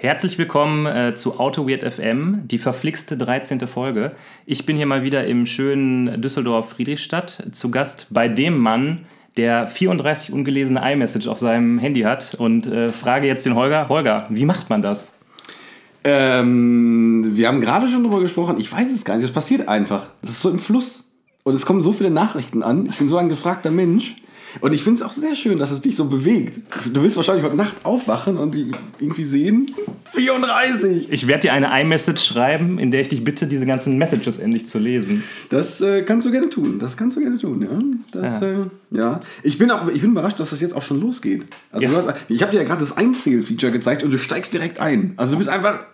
Herzlich willkommen äh, zu AutoWeird FM, die verflixte 13. Folge. Ich bin hier mal wieder im schönen Düsseldorf Friedrichstadt zu Gast bei dem Mann, der 34 ungelesene iMessage auf seinem Handy hat und äh, frage jetzt den Holger, Holger, wie macht man das? Ähm, wir haben gerade schon drüber gesprochen, ich weiß es gar nicht, das passiert einfach. Das ist so im Fluss. Und es kommen so viele Nachrichten an. Ich bin so ein gefragter Mensch. Und ich finde es auch sehr schön, dass es dich so bewegt. Du wirst wahrscheinlich heute Nacht aufwachen und die irgendwie sehen. 34! Ich werde dir eine iMessage schreiben, in der ich dich bitte, diese ganzen Messages endlich zu lesen. Das äh, kannst du gerne tun. Das kannst du gerne tun, ja. Das, ja. Äh, ja. Ich bin auch ich bin überrascht, dass das jetzt auch schon losgeht. Also ja. hast, ich habe dir ja gerade das Einzähl-Feature gezeigt und du steigst direkt ein. Also du bist einfach.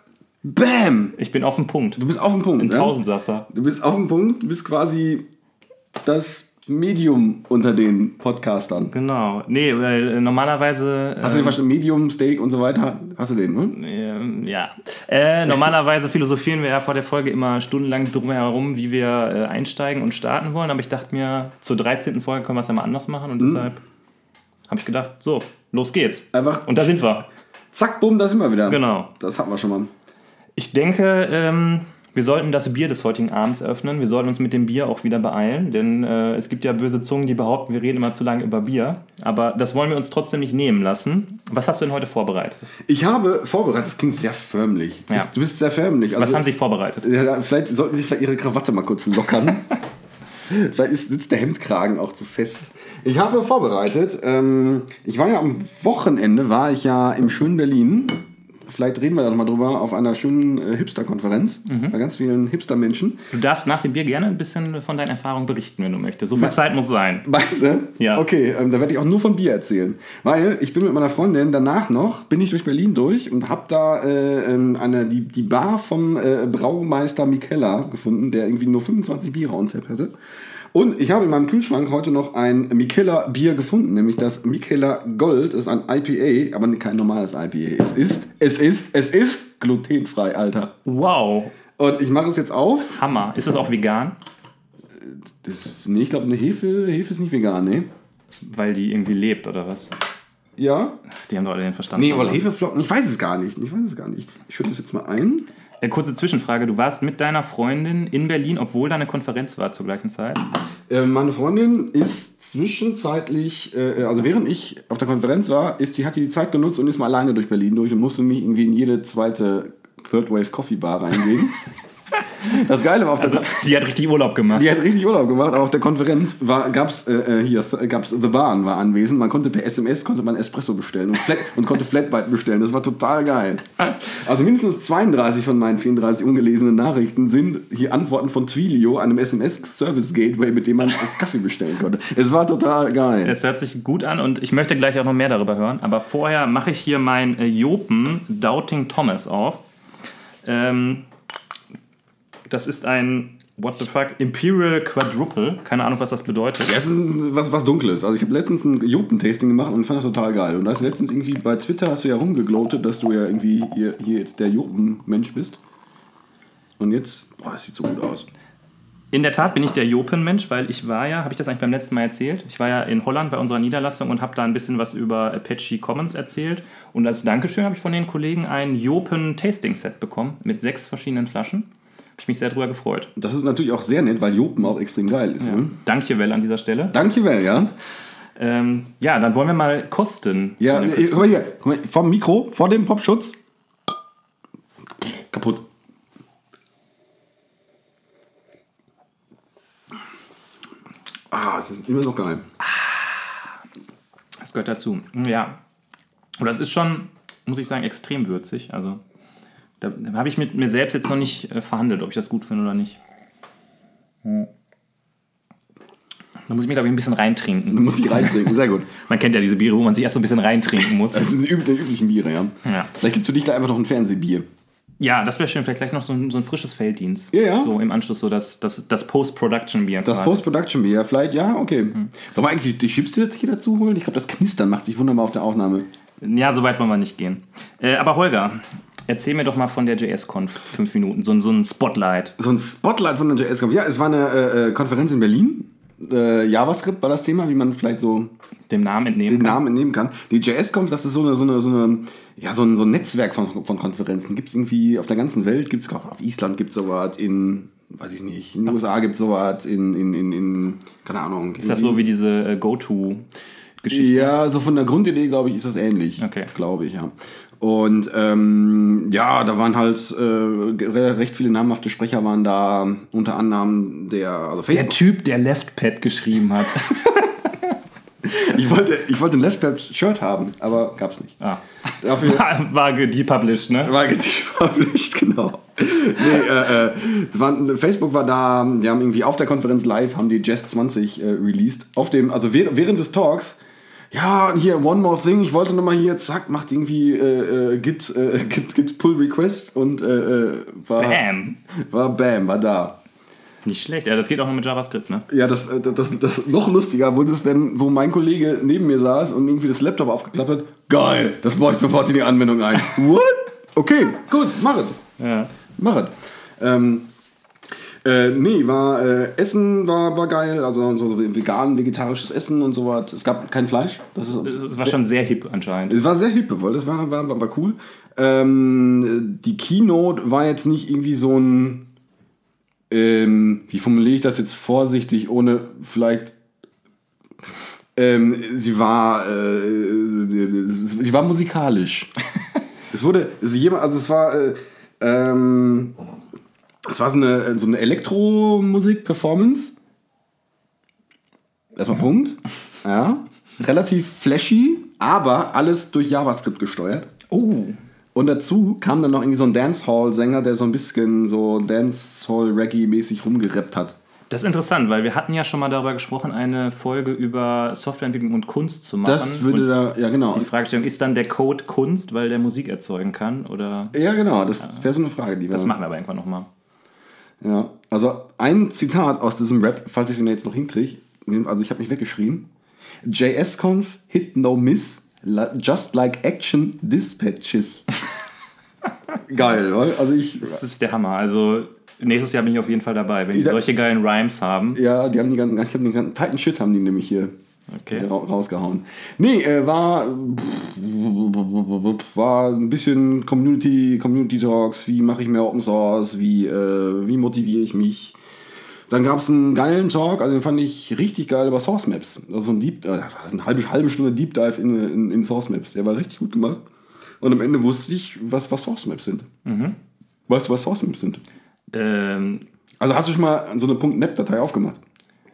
Bam! Ich bin auf dem Punkt. Du bist auf dem Punkt. Ein Tausendsasser. Du bist auf dem Punkt. Du bist quasi das Medium unter den Podcastern. Genau. Nee, weil äh, normalerweise. Hast du den ähm, verstanden? Medium, Steak und so weiter? Hast du den, ne? Ähm, ja. Äh, normalerweise philosophieren wir ja vor der Folge immer stundenlang drum herum, wie wir äh, einsteigen und starten wollen. Aber ich dachte mir, zur 13. Folge können wir es ja mal anders machen und mhm. deshalb habe ich gedacht, so, los geht's. Einfach. Und da sind wir. Zack, bumm, da sind wir wieder. Genau. Das hatten wir schon mal. Ich denke, ähm, wir sollten das Bier des heutigen Abends öffnen. Wir sollten uns mit dem Bier auch wieder beeilen, denn äh, es gibt ja böse Zungen, die behaupten, wir reden immer zu lange über Bier. Aber das wollen wir uns trotzdem nicht nehmen lassen. Was hast du denn heute vorbereitet? Ich habe vorbereitet, das klingt sehr förmlich. Ja. Du bist sehr förmlich. Also, Was haben Sie vorbereitet? Ja, vielleicht sollten Sie vielleicht Ihre Krawatte mal kurz lockern. vielleicht ist, sitzt der Hemdkragen auch zu fest. Ich habe vorbereitet, ähm, ich war ja am Wochenende, war ich ja im schönen Berlin vielleicht reden wir da nochmal drüber, auf einer schönen äh, Hipster-Konferenz mhm. bei ganz vielen Hipster-Menschen. Du darfst nach dem Bier gerne ein bisschen von deinen Erfahrungen berichten, wenn du möchtest. So viel Me Zeit muss sein. Meinst du? Ja. Okay, ähm, da werde ich auch nur von Bier erzählen. Weil ich bin mit meiner Freundin danach noch, bin ich durch Berlin durch und habe da äh, ähm, eine, die, die Bar vom äh, Braumeister Mikella gefunden, der irgendwie nur 25 Biere on hatte. Und ich habe in meinem Kühlschrank heute noch ein Mikela Bier gefunden, nämlich das Mikela Gold. Das ist ein IPA, aber kein normales IPA. Es ist, es ist, es ist glutenfrei, Alter. Wow. Und ich mache es jetzt auf. Hammer. Ist das auch vegan? Das, nee, ich glaube, eine Hefe, Hefe ist nicht vegan, nee. Weil die irgendwie lebt, oder was? Ja. Ach, die haben doch alle den Verstand. Nee, weil Hefeflocken, ich weiß es gar nicht. Ich weiß es gar nicht. Ich schütte das jetzt mal ein. Äh, kurze Zwischenfrage, du warst mit deiner Freundin in Berlin, obwohl da eine Konferenz war zur gleichen Zeit? Äh, meine Freundin ist zwischenzeitlich, äh, also während ich auf der Konferenz war, ist, sie hat die Zeit genutzt und ist mal alleine durch Berlin durch und musste mich irgendwie in jede zweite Third Wave Coffee Bar reingehen. Das Geile war auf der also, die hat richtig Urlaub gemacht. Die hat richtig Urlaub gemacht, aber auf der Konferenz gab es äh, äh, hier gab's The Bahn war anwesend. Man konnte per SMS konnte man Espresso bestellen und, Flat, und konnte Flatbite bestellen. Das war total geil. Also mindestens 32 von meinen 34 ungelesenen Nachrichten sind hier Antworten von Twilio, einem SMS Service Gateway, mit dem man das Kaffee bestellen konnte. Es war total geil. Es hört sich gut an und ich möchte gleich auch noch mehr darüber hören. Aber vorher mache ich hier mein äh, Jopen Doubting Thomas auf. Ähm, das ist ein What the fuck? Imperial Quadruple. Keine Ahnung, was das bedeutet. Ja, es ist was, was Dunkles. Also ich habe letztens ein Jopen-Tasting gemacht und fand das total geil. Und da du letztens irgendwie bei Twitter hast du ja rumgeglotet, dass du ja irgendwie hier, hier jetzt der Jopen-Mensch bist. Und jetzt, boah, das sieht so gut aus. In der Tat bin ich der Jopen-Mensch, weil ich war ja, habe ich das eigentlich beim letzten Mal erzählt? Ich war ja in Holland bei unserer Niederlassung und habe da ein bisschen was über Apache Commons erzählt. Und als Dankeschön habe ich von den Kollegen ein Jopen-Tasting-Set bekommen mit sechs verschiedenen Flaschen. Habe ich mich sehr darüber gefreut. Das ist natürlich auch sehr nett, weil Jopen auch extrem geil ist. Ja. Ne? Danke, Well, an dieser Stelle. Danke, Well, ja. Ähm, ja, dann wollen wir mal kosten. Ja, guck mal hier, guck mal, vom Mikro, vor dem Popschutz. Kaputt. Ah, das ist immer noch geil. Das gehört dazu. Ja. Und das ist schon, muss ich sagen, extrem würzig. Also da habe ich mit mir selbst jetzt noch nicht äh, verhandelt, ob ich das gut finde oder nicht. Hm. Da muss ich mich, glaube ich, ein bisschen reintrinken. Du musst dich reintrinken, sehr gut. man kennt ja diese Biere, wo man sich erst so ein bisschen reintrinken muss. Das sind die üblichen Biere, ja. ja. Vielleicht es für dich da einfach noch ein Fernsehbier. Ja, das wäre schön. Vielleicht gleich noch so ein, so ein frisches Felddienst. Ja, ja. So im Anschluss so das, das, das Post-Production-Bier. Das Post-Production-Bier, vielleicht, ja, okay. Mhm. Sollen wir eigentlich die Chips hier dazu holen? Ich glaube, das Knistern macht sich wunderbar auf der Aufnahme. Ja, so weit wollen wir nicht gehen. Äh, aber Holger, Erzähl mir doch mal von der JS-Conf, fünf Minuten, so, so ein Spotlight. So ein Spotlight von der JS-Conf. Ja, es war eine äh, äh, Konferenz in Berlin. Äh, JavaScript war das Thema, wie man vielleicht so Dem Namen entnehmen den kann. Namen entnehmen kann. Die JS-Conf, das ist so, eine, so, eine, so, eine, ja, so, ein, so ein Netzwerk von, von Konferenzen. Gibt es irgendwie auf der ganzen Welt, gibt es auf Island gibt es sowas, in, weiß ich nicht, in den USA gibt es sowas, in, in, in, in, keine Ahnung. Ist das so wie diese äh, Go-To-Geschichte? Ja, so von der Grundidee, glaube ich, ist das ähnlich. Okay. Glaube ich, ja. Und ähm, ja, da waren halt äh, re- recht viele namhafte Sprecher waren da, unter anderem der, also Der Facebook. Typ, der Leftpad geschrieben hat. Ich wollte, ich wollte ein Left-Shirt haben, aber gab's nicht. ah. Dafür War, war gedepublished, ne? war gepublished, genau. Nee, äh, äh, war, Facebook war da, die haben irgendwie auf der Konferenz live, haben die Jazz 20 äh, released. Auf dem, also während des Talks, ja, und hier, one more thing, ich wollte nochmal hier, zack, macht irgendwie äh, äh, Git, äh, Git, Git Pull Request und äh, äh, war, Bam. war Bam, war da. Nicht schlecht. Ja, das geht auch nur mit JavaScript, ne? Ja, das, äh, das, das, das noch lustiger wurde es denn, wo mein Kollege neben mir saß und irgendwie das Laptop aufgeklappt hat. Geil, das baue ich sofort in die Anwendung ein. What? Okay, gut, mach es. Ja. Mach es. Ähm, äh, nee, war, äh, Essen war, war geil, also so vegan, vegetarisches Essen und so was. Es gab kein Fleisch. Das ist, Es war schon sehr hip anscheinend. es war sehr hippe, weil das war, war, war, war cool. Ähm, die Keynote war jetzt nicht irgendwie so ein, ähm, wie formuliere ich das jetzt vorsichtig, ohne vielleicht. Ähm, sie war, äh, sie war musikalisch. es wurde, es jemand, also es war, äh, ähm, es war so eine, so eine Elektromusik-Performance. Erstmal Punkt. Ja. Relativ flashy, aber alles durch JavaScript gesteuert. Oh. Und dazu kam dann noch irgendwie so ein Dancehall-Sänger, der so ein bisschen so Dancehall-Reggae-mäßig rumgerappt hat. Das ist interessant, weil wir hatten ja schon mal darüber gesprochen, eine Folge über Softwareentwicklung und Kunst zu machen. Das würde und da, ja genau. die Fragestellung, ist dann der Code Kunst, weil der Musik erzeugen kann? Oder Ja genau, das wäre so eine Frage, die wir. das machen wir aber irgendwann nochmal. Ja, also ein Zitat aus diesem Rap, falls ich den jetzt noch hinkriege, also ich habe mich weggeschrieben. JSConf hit no miss, just like action dispatches. Geil, oder? Also ich, Das ist der Hammer. Also nächstes Jahr bin ich auf jeden Fall dabei, wenn die Ja. solche geilen Rhymes haben. ja, die haben die ganzen, ich habe den ganzen Titan Shit haben die nämlich hier Okay. ra rausgehauen. Nee, äh, war war ein bisschen Community Community Talks, wie mache ich mehr Open Source, wie äh, wie motiviere ich mich. Dann gab es einen geilen Talk, also den fand ich richtig geil über Source Maps. Also so ein Deep, äh, das ist eine halbe, halbe Stunde Deep Dive in, in, in Source Maps. Der war richtig gut gemacht. Und am Ende wusste ich, was, was Source Maps sind. Weißt du, was Source Maps sind? Ähm, Also hast du schon mal so eine .NET-Datei aufgemacht?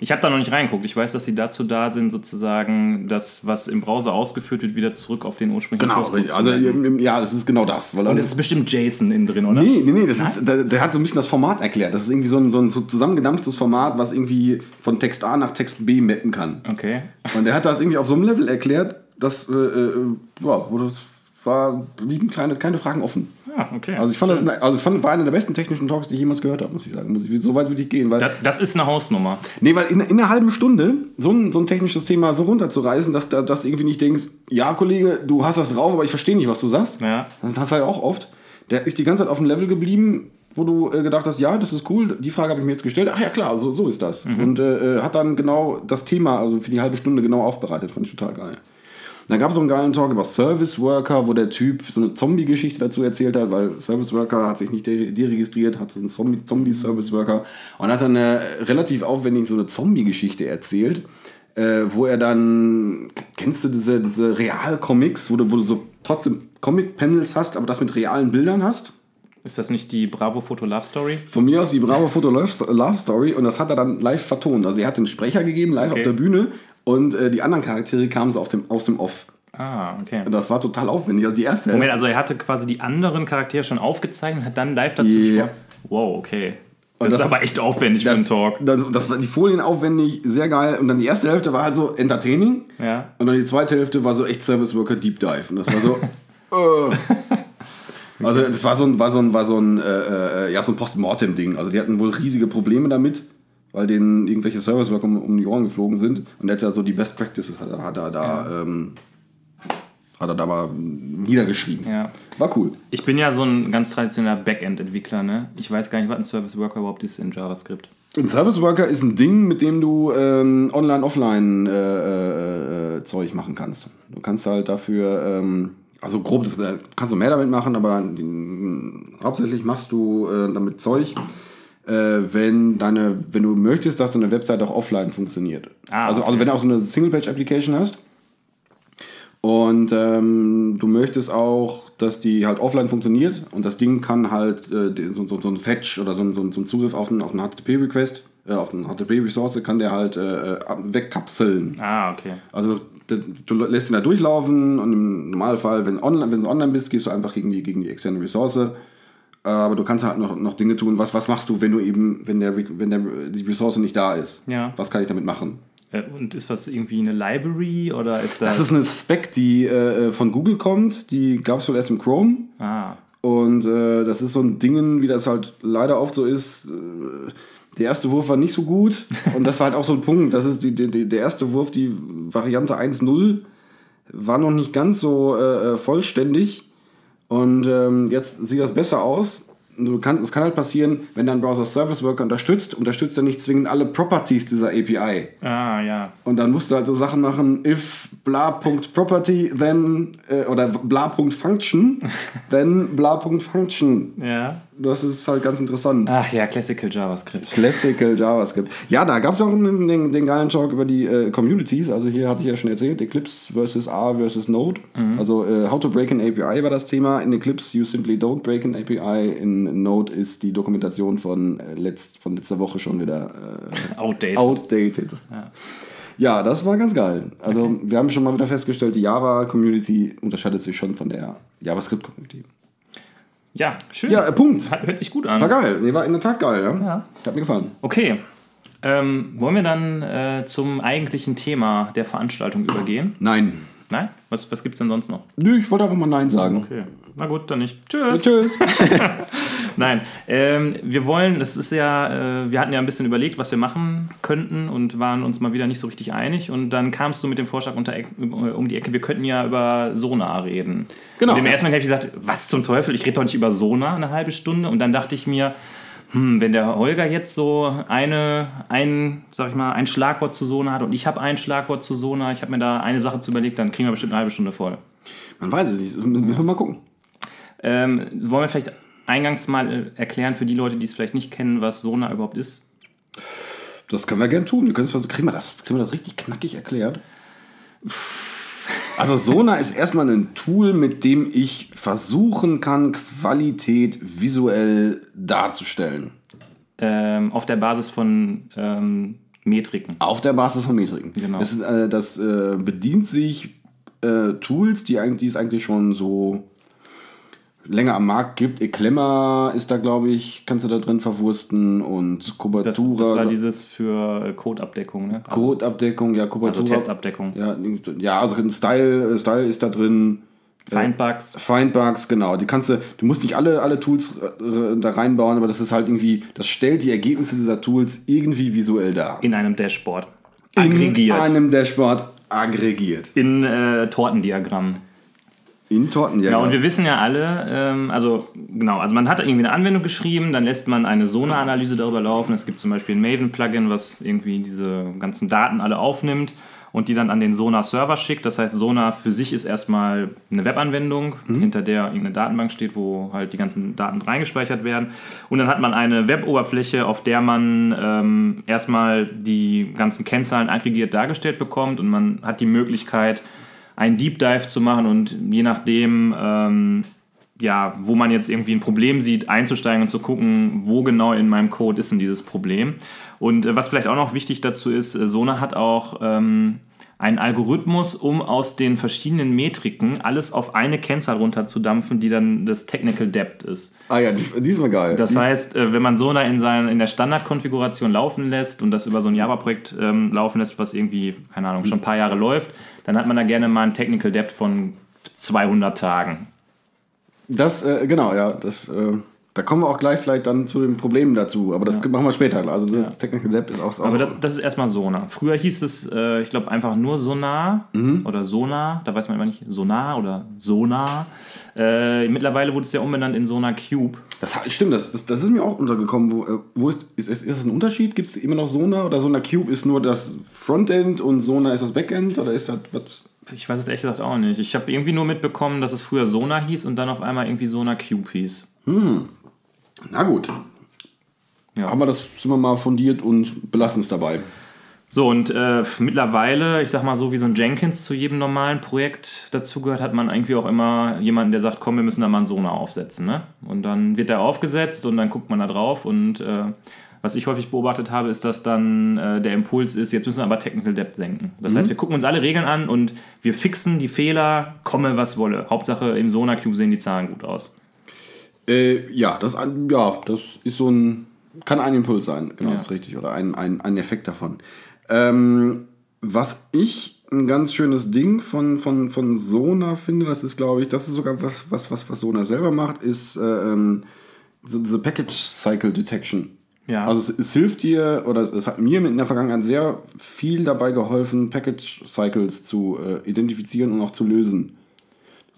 Ich habe da noch nicht reingeguckt. Ich weiß, dass sie dazu da sind, sozusagen das, was im Browser ausgeführt wird, wieder zurück auf den ursprünglichen zu also ja, das ist genau das. Weil Und es ist bestimmt JSON innen drin, oder? Nee, nee, nee, das ist, der, der hat so ein bisschen das Format erklärt. Das ist irgendwie so ein, so ein so zusammengedampftes Format, was irgendwie von Text A nach Text B mappen kann. Okay. Und der hat das irgendwie auf so einem Level erklärt, dass, äh, äh, ja, wo das war, blieben keine, keine Fragen offen. Ah, okay. Also ich fand Schön. das, also ich fand, war einer der besten technischen Talks, die ich jemals gehört habe, muss ich sagen. So weit würde ich gehen, weil, das, das ist eine Hausnummer. nee, weil in, in einer halben Stunde so ein, so ein technisches Thema so runterzureißen, dass du dass irgendwie nicht denkst, ja, Kollege, du hast das drauf, aber ich verstehe nicht, was du sagst. Ja. Das hast du ja auch oft. Der ist die ganze Zeit auf dem Level geblieben, wo du äh, gedacht hast, ja, das ist cool, die Frage habe ich mir jetzt gestellt. Ach ja, klar, so, so ist das. Und äh, äh, hat dann genau das Thema, also für die halbe Stunde genau aufbereitet. Fand ich total geil. Dann gab es so einen geilen Talk über Service Worker, wo der Typ so eine Zombie-Geschichte dazu erzählt hat, weil Service Worker hat sich nicht de- deregistriert, hat so einen Zombie- Zombie-Service Worker und hat dann eine relativ aufwendig so eine Zombie-Geschichte erzählt, äh, wo er dann, kennst du diese, diese Real-Comics, wo du, wo du so trotzdem Comic-Panels hast, aber das mit realen Bildern hast? Ist das nicht die Bravo Photo Love Story? Von mir aus die Bravo Sto- Love Story und das hat er dann live vertont. Also er hat den Sprecher gegeben, live Okay. auf der Bühne und äh, die anderen Charaktere kamen so aus dem, aus dem Off. Ah, okay. Und das war total aufwendig. Also die erste Moment, also er hatte quasi die anderen Charaktere schon aufgezeichnet, hat dann live dazu Ja. gesprochen. Wow, okay. Das, Und das- ist aber echt aufwendig für einen Talk. Das, das war die Folien aufwendig, sehr geil. Und dann die erste Hälfte war halt so entertaining. Ja. Und dann die zweite Hälfte war so echt Service Worker Deep Dive. Und das war so. äh. Also das war so ein, war so ein, war so ein, äh, äh, ja, so ein Postmortem-Ding. Also die hatten wohl riesige Probleme damit, weil denen irgendwelche Service Worker um, um die Ohren geflogen sind. Und der hat ja so die Best Practices hat, er- hat er da, ähm, hat er da mal niedergeschrieben. Ja. War cool. Ich bin ja so ein ganz traditioneller Backend-Entwickler, ne? Ich weiß gar nicht, was ein Service Worker überhaupt ist in JavaScript. Ein Service Worker ist ein Ding, mit dem du ähm, Online-Offline-Zeug äh, äh, machen kannst. Du kannst halt dafür, ähm, also grob, das, äh, kannst du mehr damit machen, aber die, hauptsächlich machst du äh, damit Zeug, äh, wenn, deine, wenn du möchtest, dass deine Website auch offline funktioniert. Ah, also, also okay. wenn du auch so eine Single-Page-Application hast und ähm, du möchtest auch, dass die halt offline funktioniert und das Ding kann halt äh, so, so, so ein Fetch oder so, ein- so, so ein Zugriff auf einen, auf einen HTTP-Request, äh, auf eine HTTP-Ressource kann der halt äh, äh, wegkapseln. Ah, okay. Also du lässt ihn da durchlaufen und im Normalfall, wenn, online, wenn du online bist, gehst du einfach gegen die, gegen die externe Ressource. Aber du kannst halt noch, noch Dinge tun. Was, was machst du, wenn du eben, wenn der, wenn der die Ressource nicht da ist? Ja. Was kann ich damit machen? Äh, Und ist das irgendwie eine Library oder ist das. Das ist eine Spec, die äh, von Google kommt. Die gab es wohl erst im Chrome. Ah, Und äh, das ist so ein Ding, wie das halt leider oft so ist. Äh, der erste Wurf war nicht so gut. Und das war halt auch so ein Punkt. Das ist die, die, der erste Wurf, die Variante 1.0, war noch nicht ganz so äh, äh, vollständig. Und ähm, jetzt sieht das besser aus. Du kannst, es kann halt passieren, wenn dein Browser Service Worker unterstützt, unterstützt er nicht zwingend alle Properties dieser API. ah ja. Und dann musst du halt so Sachen machen, if bla.property, then, äh, oder bla.function, then bla.function. Ja. Das ist halt ganz interessant. Ach ja, Classical JavaScript. Classical JavaScript. Ja, da gab es auch den, den, den geilen Talk über die äh, Communities. Also hier hatte ich ja schon erzählt, Eclipse versus R versus Node. Also äh, how to break an API war das Thema. In Eclipse you simply don't break an API. In Node ist die Dokumentation von, äh, letzt, von letzter Woche schon wieder äh, Outdated. outdated. Ja. das war ganz geil. Also wir haben schon mal wieder festgestellt, die Java-Community unterscheidet sich schon von der JavaScript-Community. Ja, schön. Ja, äh, Punkt. Hört sich gut an. War geil. Nee, war in der Tat geil, ja. Ja. Hat mir gefallen. Okay. Ähm, wollen wir dann äh, zum eigentlichen Thema der Veranstaltung übergehen? Nein. Nein? Was, was gibt es denn sonst noch? Nö, ich wollte einfach mal Nein sagen. Okay. Na gut, dann nicht. Tschüss. Tschüss. Nein, ähm, wir wollen, das ist ja, äh, wir hatten ja ein bisschen überlegt, was wir machen könnten und waren uns mal wieder nicht so richtig einig. Und dann kamst du mit dem Vorschlag unter, Eck- um die Ecke, wir könnten ja über Sonar reden. Genau. Und im ersten Moment habe ich gesagt, was zum Teufel, ich rede doch nicht über Sonar eine halbe Stunde. Und dann dachte ich mir, hm, wenn der Holger jetzt so eine, ein, sag ich mal, ein Schlagwort zu Sonar hat und ich habe ein Schlagwort zu Sonar, ich habe mir da eine Sache zu überlegt, dann kriegen wir bestimmt eine halbe Stunde voll. Man weiß es nicht. Müssen wir mal gucken. Ähm, wollen wir vielleicht eingangs mal erklären für die Leute, die es vielleicht nicht kennen, was Sonar überhaupt ist? Das können wir gern tun. Wir können es versuchen. Kriegen wir das, kriegen wir das richtig knackig erklärt? Also Sonar ist erstmal ein Tool, mit dem ich versuchen kann, Qualität visuell darzustellen. Ähm, auf der Basis von ähm, Metriken. Auf der Basis von Metriken. Genau. Das, ist, äh, das äh, bedient sich äh, Tools, die, die es eigentlich schon so länger am Markt gibt. Eclemma ist da, glaube ich, kannst du da drin verwursten und Das, Kubatura. das war dieses für äh, Codeabdeckung, ne? Also, Codeabdeckung, ja, Kubatura. also Testabdeckung. Ja, ja, also ein Style, Style ist da drin. Findbugs. Findbugs, genau. Die kannst du, du musst nicht alle, alle Tools äh, da reinbauen, aber das ist halt irgendwie, das stellt die Ergebnisse dieser Tools irgendwie visuell dar. in einem Dashboard. Aggregiert. In einem Dashboard aggregiert. In äh, Tortendiagrammen. In Torten, Ja, und wir wissen ja alle, ähm, also genau, also man hat irgendwie eine Anwendung geschrieben, dann lässt man eine Sonar-Analyse darüber laufen. Es gibt zum Beispiel ein Maven-Plugin, was irgendwie diese ganzen Daten alle aufnimmt und die dann an den Sonar-Server schickt. Das heißt, Sonar für sich ist erstmal eine Webanwendung, hinter der irgendeine Datenbank steht, wo halt die ganzen Daten reingespeichert werden. Und dann hat man eine Web-Oberfläche, auf der man ähm, erstmal die ganzen Kennzahlen aggregiert dargestellt bekommt und man hat die Möglichkeit, einen Deep Dive zu machen und je nachdem, ähm, ja, wo man jetzt irgendwie ein Problem sieht, einzusteigen und zu gucken, wo genau in meinem Code ist denn dieses Problem. Und äh, was vielleicht auch noch wichtig dazu ist, äh, Sona hat auch ähm, einen Algorithmus, um aus den verschiedenen Metriken alles auf eine Kennzahl runterzudampfen, die dann das Technical Depth ist. Ah ja, dies, diesmal geil. Das Dies- heißt, äh, wenn man Sona in, sein, in der Standardkonfiguration laufen lässt und das über so ein Java-Projekt ähm, laufen lässt, was irgendwie, keine Ahnung, schon ein paar Jahre läuft, dann hat man da gerne mal ein Technical Depth von 200 Tagen. Das, äh, genau, ja. Das, äh, Da kommen wir auch gleich vielleicht dann zu den Problemen dazu, aber das machen wir später. Also das Technical Lab ist auch so. Aber das, das ist erstmal Sonar. Früher hieß es, äh, ich glaube, einfach nur Sonar Mhm. oder Sonar. Da weiß man immer nicht, Sonar oder Sonar. Äh, mittlerweile wurde es ja umbenannt in Sonar Cube. Das stimmt, das, das, das ist mir auch untergekommen. Wo, äh, wo ist, ist, ist, ist das ein Unterschied? Gibt es immer noch Sonar oder Sonar Cube ist nur das Frontend und Sonar ist das Backend oder ist das was? Ich weiß es ehrlich gesagt auch nicht. Ich habe irgendwie nur mitbekommen, dass es früher Sonar hieß und dann auf einmal irgendwie Sonar Cube hieß. Na gut. Ja. Aber das sind wir mal fundiert und belassen es dabei. So, und äh, mittlerweile, ich sag mal so, wie so ein Jenkins zu jedem normalen Projekt dazugehört, hat man irgendwie auch immer jemanden, der sagt, komm, wir müssen da mal einen Sonar aufsetzen. Ne? Und dann wird der aufgesetzt und dann guckt man da drauf. Und äh, was ich häufig beobachtet habe, ist, dass dann äh, der Impuls ist, jetzt müssen wir aber Technical Depth senken. Das heißt, wir gucken uns alle Regeln an und wir fixen die Fehler, komme was wolle. Hauptsache im Sonar Cube sehen die Zahlen gut aus. Äh, ja, das, ja, das ist so ein, kann ein Impuls sein, genau, Ja. das ist richtig, oder ein, ein, ein Effekt davon. Ähm, was ich ein ganz schönes Ding von, von, von Sonar finde, das ist, glaube ich, das ist sogar was, was, was, was Sonar selber macht, ist äh, ähm, so diese Package Cycle Detection. Ja. Also es, es hilft dir, oder es, es hat mir in der Vergangenheit sehr viel dabei geholfen, Package Cycles zu äh, identifizieren und auch zu lösen.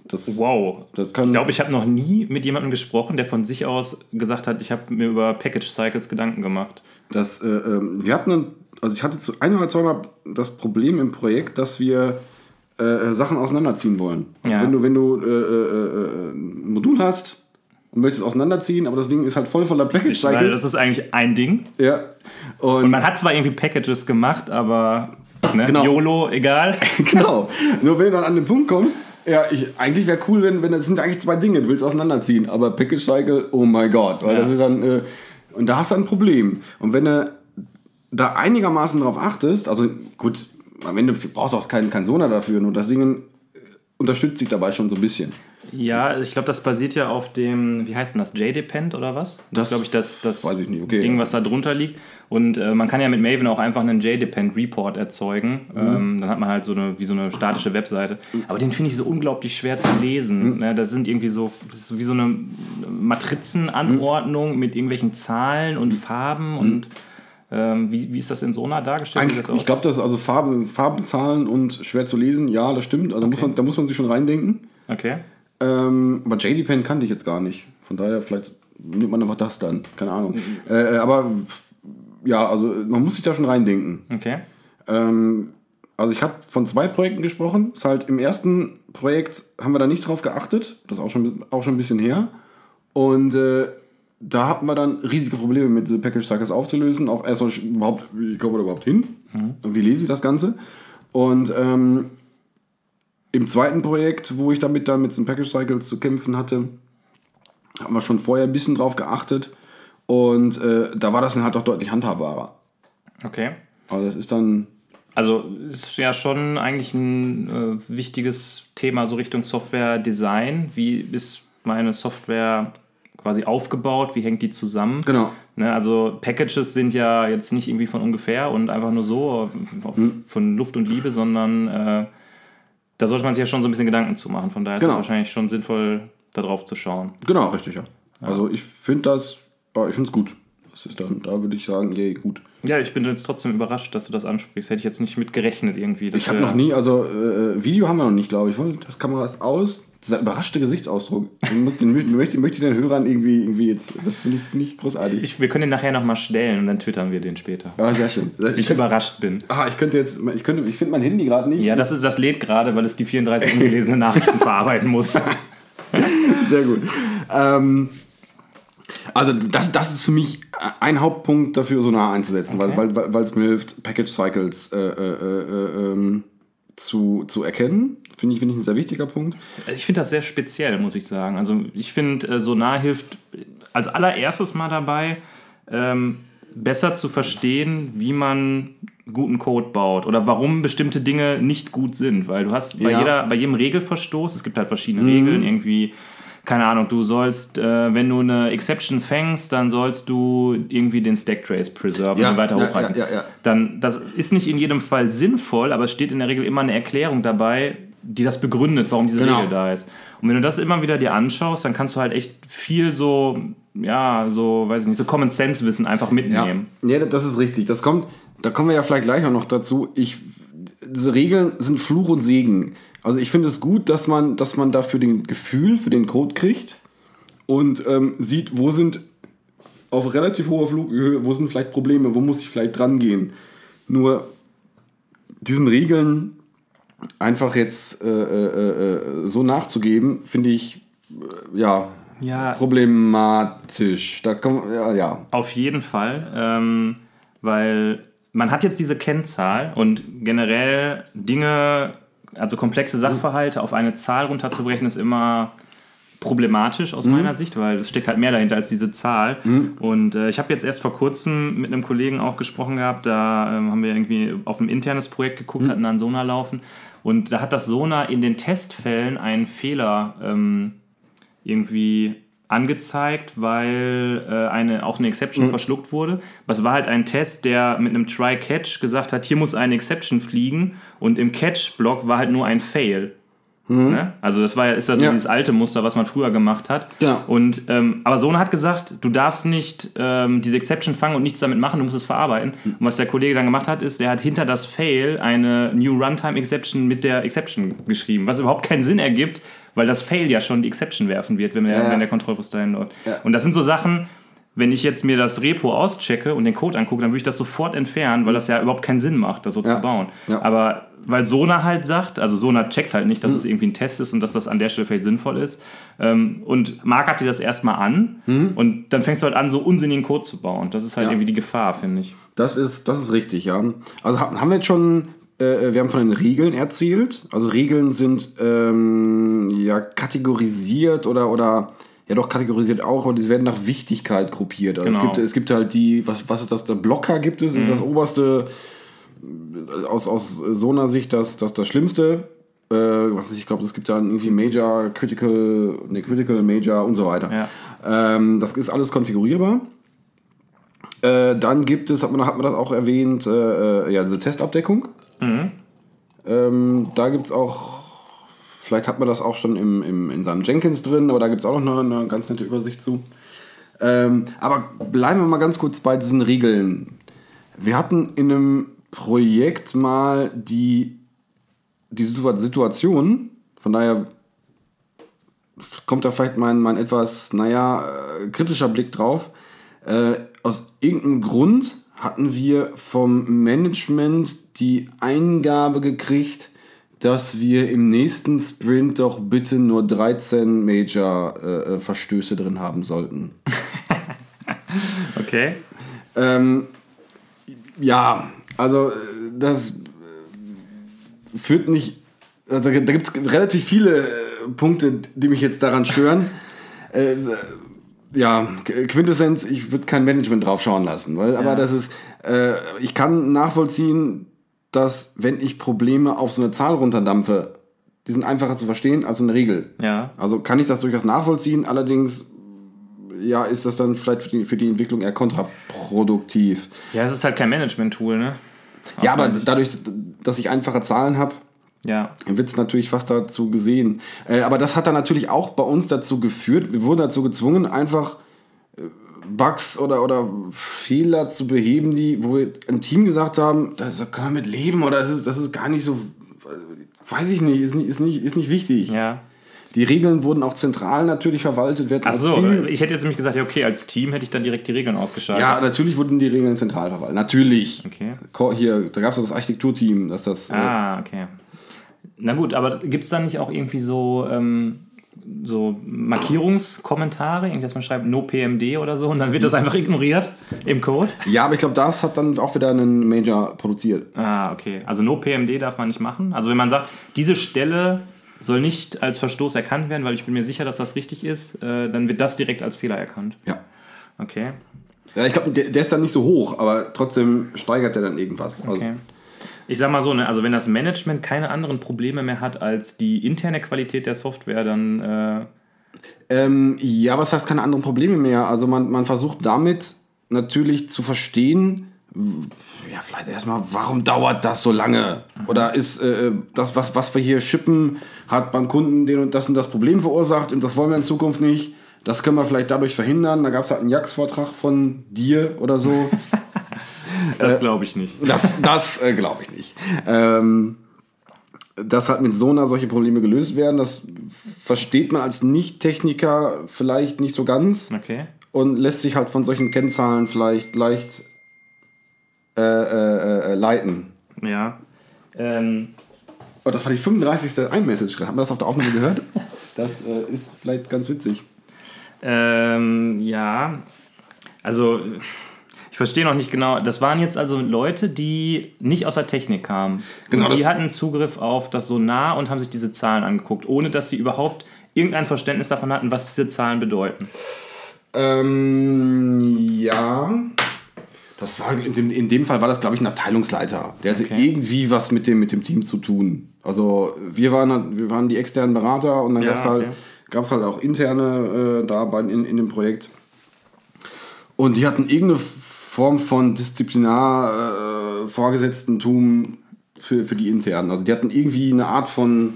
Das, Wow. Das kann- ich glaube, ich habe noch nie mit jemandem gesprochen, der von sich aus gesagt hat, ich habe mir über Package Cycles Gedanken gemacht. Das, äh, ähm, wir hatten, also ich hatte zu ein oder zweimal das Problem im Projekt, dass wir äh, Sachen auseinanderziehen wollen. Also Ja. wenn du, wenn du äh, äh, äh, ein Modul hast und möchtest auseinanderziehen, aber das Ding ist halt voll voller Package Weil das Cycles. ist eigentlich ein Ding. Ja. Und, Und man hat zwar irgendwie Packages gemacht, aber ne, Genau. YOLO, egal. genau. Nur wenn du dann an den Punkt kommst, ja, ich, eigentlich wäre cool, wenn, wenn das sind eigentlich zwei Dinge, du willst auseinanderziehen, aber Package Cycle, oh mein Gott, weil Ja. das ist dann, äh, und da hast du ein Problem. Und wenn du da einigermaßen drauf achtest, also gut, am Ende brauchst du auch keinen kein Sonar dafür, nur das Ding unterstützt sich dabei schon so ein bisschen. Ja, ich glaube, das basiert ja auf dem, wie heißt denn das, JDepend oder was? Das, Das ist, glaube ich, das, das ich okay. Ding, was da drunter liegt. Und äh, man kann ja mit Maven auch einfach einen JDepend-Report erzeugen. Mhm. Ähm, dann hat man halt so eine, wie so eine statische Webseite. Aber den finde ich so unglaublich schwer zu Mhm. lesen. Ne? Das sind irgendwie so, das ist wie so eine Matrizenanordnung mit irgendwelchen Zahlen und Farben und ähm, wie, wie ist das in Sonar dargestellt? Ich glaube, das ist also Farben, Farbenzahlen und schwer zu lesen, ja, das stimmt. Also da, muss man, da muss man sich schon reindenken. Okay. Ähm, aber JD Pen kannte ich jetzt gar nicht. Von daher, vielleicht nimmt man einfach das dann. Keine Ahnung. Äh, äh, aber ja, also man muss sich da schon reindenken. Okay. Ähm, also ich habe von zwei Projekten gesprochen. Ist halt im ersten Projekt haben wir da nicht drauf geachtet. Das ist auch schon, auch schon ein bisschen her. Und äh, da hatten wir dann riesige Probleme mit diese Package Cycles aufzulösen. Auch erstmal überhaupt, wie kommen wir da überhaupt hin? Und wie lese ich das Ganze? Und ähm, im zweiten Projekt, wo ich damit dann mit diesen Package Cycles zu kämpfen hatte, haben wir schon vorher ein bisschen drauf geachtet. Und äh, da war das dann halt auch deutlich handhabbarer. Okay. Also das ist dann Also ist ja schon eigentlich ein äh, wichtiges Thema so Richtung Software-Design. Wie ist meine Software quasi aufgebaut? Wie hängt die zusammen? Genau. Ne, also Packages sind ja jetzt nicht irgendwie von ungefähr und einfach nur so auf, Hm. von Luft und Liebe, sondern äh, da sollte man sich ja schon so ein bisschen Gedanken zu machen. Von daher ist Genau. es wahrscheinlich schon sinnvoll, darauf zu schauen. Genau, richtig, ja. Also ich finde das, ja, ich finde es gut. Das ist dann, da würde ich sagen, yay, gut. Ja, ich bin jetzt trotzdem überrascht, dass du das ansprichst. Hätte ich jetzt nicht mit gerechnet irgendwie. Ich habe noch nie, also äh, Video haben wir noch nicht, glaube ich. Das Kamera ist aus. Dieser überraschte Gesichtsausdruck, den, möchte, möchte ich den Hörern irgendwie, irgendwie jetzt, das finde ich, find ich großartig. Ich, wir können den nachher nochmal stellen und dann twittern wir den später. ja, sehr schön. Wie ich überrascht bin. ah, ich könnte jetzt, ich könnte, ich finde mein Handy gerade nicht. Ja, das, ist, das lädt gerade, weil es die 34 ungelesenen Nachrichten verarbeiten muss. Sehr gut. Ähm, also das, das ist für mich ein Hauptpunkt dafür, so nah einzusetzen, Okay. weil weil weil es mir hilft, Package Cycles äh, äh, äh, ähm, zu, zu erkennen. Finde ich, finde ich ein sehr wichtiger Punkt. Also ich finde das sehr speziell, muss ich sagen. Also ich finde, äh, Sonar hilft als allererstes mal dabei, ähm, besser zu verstehen, wie man guten Code baut oder warum bestimmte Dinge nicht gut sind. Weil du hast bei, Ja. jeder, bei jedem Regelverstoß, es gibt halt verschiedene Regeln, irgendwie, keine Ahnung, du sollst, äh, wenn du eine Exception fängst, dann sollst du irgendwie den Stack Trace preserven Ja, und weiter ja, hochhalten. ja, ja, ja. Dann, das ist nicht in jedem Fall sinnvoll, aber es steht in der Regel immer eine Erklärung dabei, die das begründet, warum diese Genau. Regel da ist. Und wenn du das immer wieder dir anschaust, dann kannst du halt echt viel so, ja, so, weiß ich nicht, so Common Sense Wissen einfach Ja. mitnehmen. ja, das ist richtig. Das kommt, da kommen wir ja vielleicht gleich auch noch dazu. Ich, diese Regeln sind Fluch und Segen. Also ich finde es gut, dass man, dass man dafür den Gefühl für den Code kriegt und ähm, sieht, wo sind auf relativ hoher Flughöhe, wo sind vielleicht Probleme, wo muss ich vielleicht dran gehen. Nur diesen Regeln einfach jetzt äh, äh, äh, so nachzugeben, finde ich äh, ja, Ja. problematisch. Da kommen, ja, ja. Auf jeden Fall, ähm, weil man hat jetzt diese Kennzahl und generell Dinge, also komplexe Sachverhalte auf eine Zahl runterzubrechen, ist immer problematisch aus meiner Sicht, weil es steckt halt mehr dahinter als diese Zahl. Und äh, ich habe jetzt erst vor kurzem mit einem Kollegen auch gesprochen gehabt, da ähm, haben wir irgendwie auf ein internes Projekt geguckt, hatten da einen Sonar laufen. Und da hat das Sonar in den Testfällen einen Fehler ähm, irgendwie angezeigt, weil äh, eine, auch eine Exception verschluckt wurde. Aber es war halt ein Test, der mit einem Try-Catch gesagt hat, hier muss eine Exception fliegen und im Catch-Block war halt nur ein Fail. Ne? Also das war ja, ist ja, so Ja. dieses alte Muster, was man früher gemacht hat. Genau. Und ähm, aber Sona hat gesagt, du darfst nicht ähm, diese Exception fangen und nichts damit machen, du musst es verarbeiten. Und was der Kollege dann gemacht hat, ist, der hat hinter das Fail eine New Runtime Exception mit der Exception geschrieben, was überhaupt keinen Sinn ergibt, weil das Fail ja schon die Exception werfen wird, wenn, der, Ja, wenn der Kontrollfluss dahin läuft. Ja. Und das sind so Sachen, wenn ich jetzt mir das Repo auschecke und den Code angucke, dann würde ich das sofort entfernen, weil das ja überhaupt keinen Sinn macht, das so Ja. zu bauen. Ja. Aber weil Sona halt sagt, also Sona checkt halt nicht, dass es irgendwie ein Test ist und dass das an der Stelle vielleicht sinnvoll ist. Ähm, und Marc hat dir das erstmal an und dann fängst du halt an, so unsinnigen Code zu bauen. Das ist halt Ja. irgendwie die Gefahr, finde ich. Das ist, das ist richtig, ja. Also ha- haben wir jetzt schon, äh, wir haben von den Regeln erzählt. Also Regeln sind ähm, ja kategorisiert oder, oder ja doch kategorisiert auch, aber die werden nach Wichtigkeit gruppiert. Also Genau. es, gibt, es gibt halt die, was, was ist das, der Blocker gibt es, ist das oberste, äh, aus, aus so einer Sicht das, das, das Schlimmste. Äh, was ich glaube, es gibt dann irgendwie Major, Critical, ne, Critical, Major und so weiter. Ja. Ähm, das ist alles konfigurierbar. Äh, dann gibt es, hat man, hat man das auch erwähnt, äh, äh, ja, diese Testabdeckung. Ähm, da gibt es auch, vielleicht hat man das auch schon im, im, in seinem Jenkins drin, aber da gibt es auch noch eine, eine ganz nette Übersicht zu. Ähm, aber bleiben wir mal ganz kurz bei diesen Regeln. Wir hatten in einem Projekt mal die, die Situa- Situation, von daher kommt da vielleicht mein, mein etwas, naja, äh, kritischer Blick drauf. Äh, aus irgendeinem Grund hatten wir vom Management die Eingabe gekriegt, dass wir im nächsten Sprint doch bitte nur 13 Major-Verstöße drin haben sollten. Okay. Ähm, ja, also äh, das äh, führt nicht. Also da gibt es relativ viele äh, Punkte, die mich jetzt daran stören. äh, ja, Qu- Quintessenz, ich würde kein Management drauf schauen lassen, weil, aber Ja. das ist, äh, ich kann nachvollziehen, dass wenn ich Probleme auf so eine Zahl runterdampfe, die sind einfacher zu verstehen als so eine Regel. Ja. Also kann ich das durchaus nachvollziehen, allerdings ja, ist das dann vielleicht für die, für die Entwicklung eher kontraproduktiv. Ja, es ist halt kein Management-Tool, ne? Aus Ja, aber dadurch, dass ich einfache Zahlen habe, Ja. wird es natürlich fast dazu gesehen. Äh, aber das hat dann natürlich auch bei uns dazu geführt, wir wurden dazu gezwungen, einfach äh, Bugs oder, oder Fehler zu beheben, die, wo wir im Team gesagt haben, da da können wir mit leben oder das ist, das ist gar nicht so, weiß ich nicht, ist nicht, ist nicht, ist nicht wichtig. Ja. Die Regeln wurden auch zentral natürlich verwaltet. Wir als Achso, Team- ich hätte jetzt nämlich gesagt, ja, okay, als Team hätte ich dann direkt die Regeln ausgeschaltet. Ja, natürlich wurden die Regeln zentral verwaltet. Natürlich. Okay. Hier, da gab es das Architekturteam, dass das. äh, Ah, okay. Na gut, aber gibt es dann nicht auch irgendwie so, ähm, so Markierungskommentare? Dass man schreibt No PMD oder so und dann wird das einfach ignoriert im Code? Ja, aber ich glaube, das hat dann auch wieder einen Major produziert. Ah, okay. Also No PMD darf man nicht machen. Also wenn man sagt, diese Stelle soll nicht als Verstoß erkannt werden, weil ich bin mir sicher, dass das richtig ist, äh, dann wird das direkt als Fehler erkannt. Ja. Okay. Ja, ich glaube, der, der ist dann nicht so hoch, aber trotzdem steigert der dann irgendwas. Also, Okay. Ich sag mal so, ne, also wenn das Management keine anderen Probleme mehr hat als die interne Qualität der Software, dann äh, ähm, ja, was heißt keine anderen Probleme mehr? Also man, man versucht damit natürlich zu verstehen, ja, vielleicht erstmal, warum dauert das so lange? Oder ist äh, das, was, was wir hier shippen, hat beim Kunden den und das und das Problem verursacht und das wollen wir in Zukunft nicht. Das können wir vielleicht dadurch verhindern. Da gab es halt einen Jax-Vortrag von dir oder so. Das glaube ich nicht. Das, das äh, glaube ich nicht. Ähm, dass halt mit Sonar solche Probleme gelöst werden, das versteht man als Nicht-Techniker vielleicht nicht so ganz Okay. und lässt sich halt von solchen Kennzahlen vielleicht leicht äh, äh, äh, leiten. Ja. Ähm, Oh, das war die 35. iMessage. Haben wir das auf der Aufnahme gehört? Das äh, ist vielleicht ganz witzig. ähm, ja. Also, verstehe noch nicht genau. Das waren jetzt also Leute, die nicht aus der Technik kamen. Genau, Und die hatten Zugriff auf das Sonar und haben sich diese Zahlen angeguckt, ohne dass sie überhaupt irgendein Verständnis davon hatten, was diese Zahlen bedeuten. Ähm, ja. Das war, in, dem, in dem Fall war das, glaube ich, ein Abteilungsleiter. Der hatte Okay. irgendwie was mit dem, mit dem Team zu tun. Also wir waren, wir waren die externen Berater und dann Ja, gab es halt, okay. gab's halt auch interne äh, da bei, in, in dem Projekt. Und die hatten irgendeine Form von Disziplinar, äh, Vorgesetztentum für, für die internen. Also die hatten irgendwie eine Art von,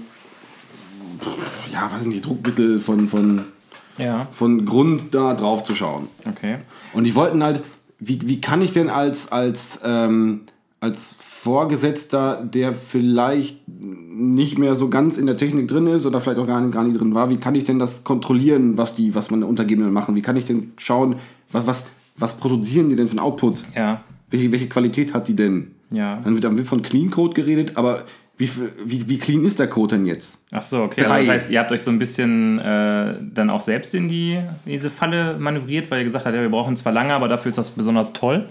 ja, weiß ich nicht, Druckmittel, von, von, Ja. von Grund da drauf zu schauen. Okay. Und die wollten halt, wie, wie kann ich denn als, als, ähm, als Vorgesetzter, der vielleicht nicht mehr so ganz in der Technik drin ist oder vielleicht auch gar nicht, gar nicht drin war, wie kann ich denn das kontrollieren, was die, was meine Untergebenen machen? Wie kann ich denn schauen, was, was, was produzieren die denn für einen Output? Ja. Welche, welche Qualität hat die denn? Ja. Dann wird, von Clean Code geredet, aber wie, wie, wie clean ist der Code denn jetzt? Ach so, okay. Drei. Das heißt, ihr habt euch so ein bisschen äh, dann auch selbst in, die, in diese Falle manövriert, weil ihr gesagt habt, ja, wir brauchen zwar lange, aber dafür ist das besonders toll.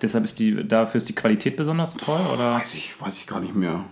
Deshalb ist die, dafür ist die Qualität besonders toll, oder? Weiß ich, weiß ich gar nicht mehr.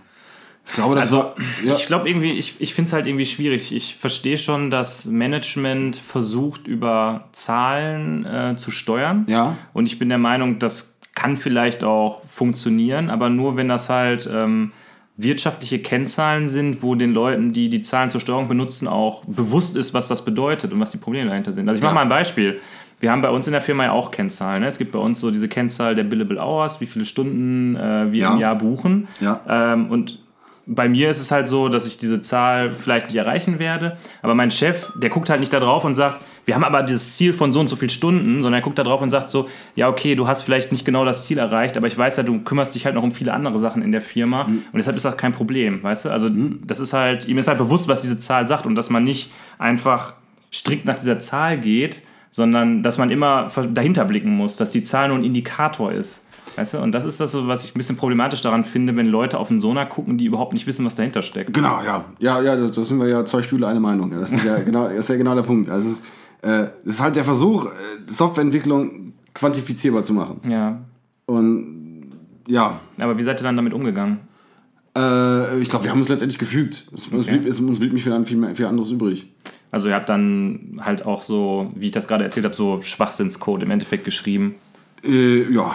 Ich glaube, Also, ja. ich glaube irgendwie, ich, ich finde es halt irgendwie schwierig. Ich verstehe schon, dass Management versucht, über Zahlen äh, zu steuern. Ja. Und ich bin der Meinung, das kann vielleicht auch funktionieren, aber nur wenn das halt ähm, wirtschaftliche Kennzahlen sind, wo den Leuten, die die Zahlen zur Steuerung benutzen, auch bewusst ist, was das bedeutet und was die Probleme dahinter sind. Also ich mache Ja. mal ein Beispiel. Wir haben bei uns in der Firma ja auch Kennzahlen. Ne? Es gibt bei uns so diese Kennzahl der Billable Hours, wie viele Stunden äh, wir Ja. im Jahr buchen. Ja. Ähm, und bei mir ist es halt so, dass ich diese Zahl vielleicht nicht erreichen werde. Aber mein Chef, der guckt halt nicht da drauf und sagt, wir haben aber dieses Ziel von so und so viel Stunden, sondern er guckt da drauf und sagt so, ja, okay, du hast vielleicht nicht genau das Ziel erreicht, aber ich weiß ja, du kümmerst dich halt noch um viele andere Sachen in der Firma und deshalb ist das kein Problem, weißt du? Also das ist halt, ihm ist halt bewusst, was diese Zahl sagt und dass man nicht einfach strikt nach dieser Zahl geht, sondern dass man immer dahinter blicken muss, dass die Zahl nur ein Indikator ist. Weißt du? Und das ist das so, was ich ein bisschen problematisch daran finde, wenn Leute auf den Sonar gucken, die überhaupt nicht wissen, was dahinter steckt. Genau, ja. Ja, ja, da sind wir ja zwei Stühle, eine Meinung. Das ist ja genau, das ist ja genau der Punkt. Also es ist, äh, es ist halt der Versuch, äh, Softwareentwicklung quantifizierbar zu machen. Ja. Und ja, Aber wie seid ihr dann damit umgegangen? äh, ich glaube, wir haben uns letztendlich gefügt. Es, uns, Okay. blieb, es, uns blieb nicht viel, viel, viel anderes übrig. Also ihr habt dann halt auch so, wie ich das gerade erzählt habe, so Schwachsinnscode im Endeffekt geschrieben. Äh, ja,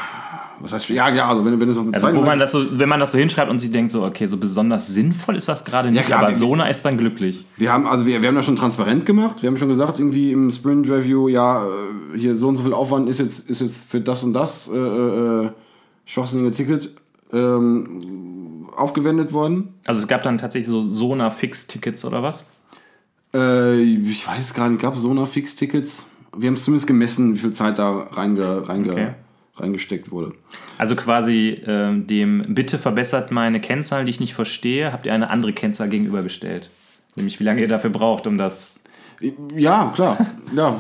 was heißt, ja, ja, also wenn, wenn es auf dem Also wo man das so, wenn man das so hinschreibt und sich denkt so, okay, so besonders sinnvoll ist das gerade nicht, klar, aber wir- Sona ist dann glücklich. Wir haben, also wir, wir haben das schon transparent gemacht. Wir haben schon gesagt, irgendwie im Sprint Review, ja, äh, hier so und so viel Aufwand ist jetzt, ist jetzt für das und das äh, äh, schwachsinnige Ticket ähm, aufgewendet worden. Also es gab dann tatsächlich so Sona-Fix-Tickets oder was? Äh, ich weiß gar nicht, gab es so noch Fix-Tickets? Wir haben es zumindest gemessen, wie viel Zeit da reinge, reinge, Okay. Reingesteckt wurde. Also quasi ähm, dem Bitte verbessert meine Kennzahl, die ich nicht verstehe, habt ihr eine andere Kennzahl gegenübergestellt. Nämlich wie lange ihr dafür braucht, um das. Ja, klar. Ja,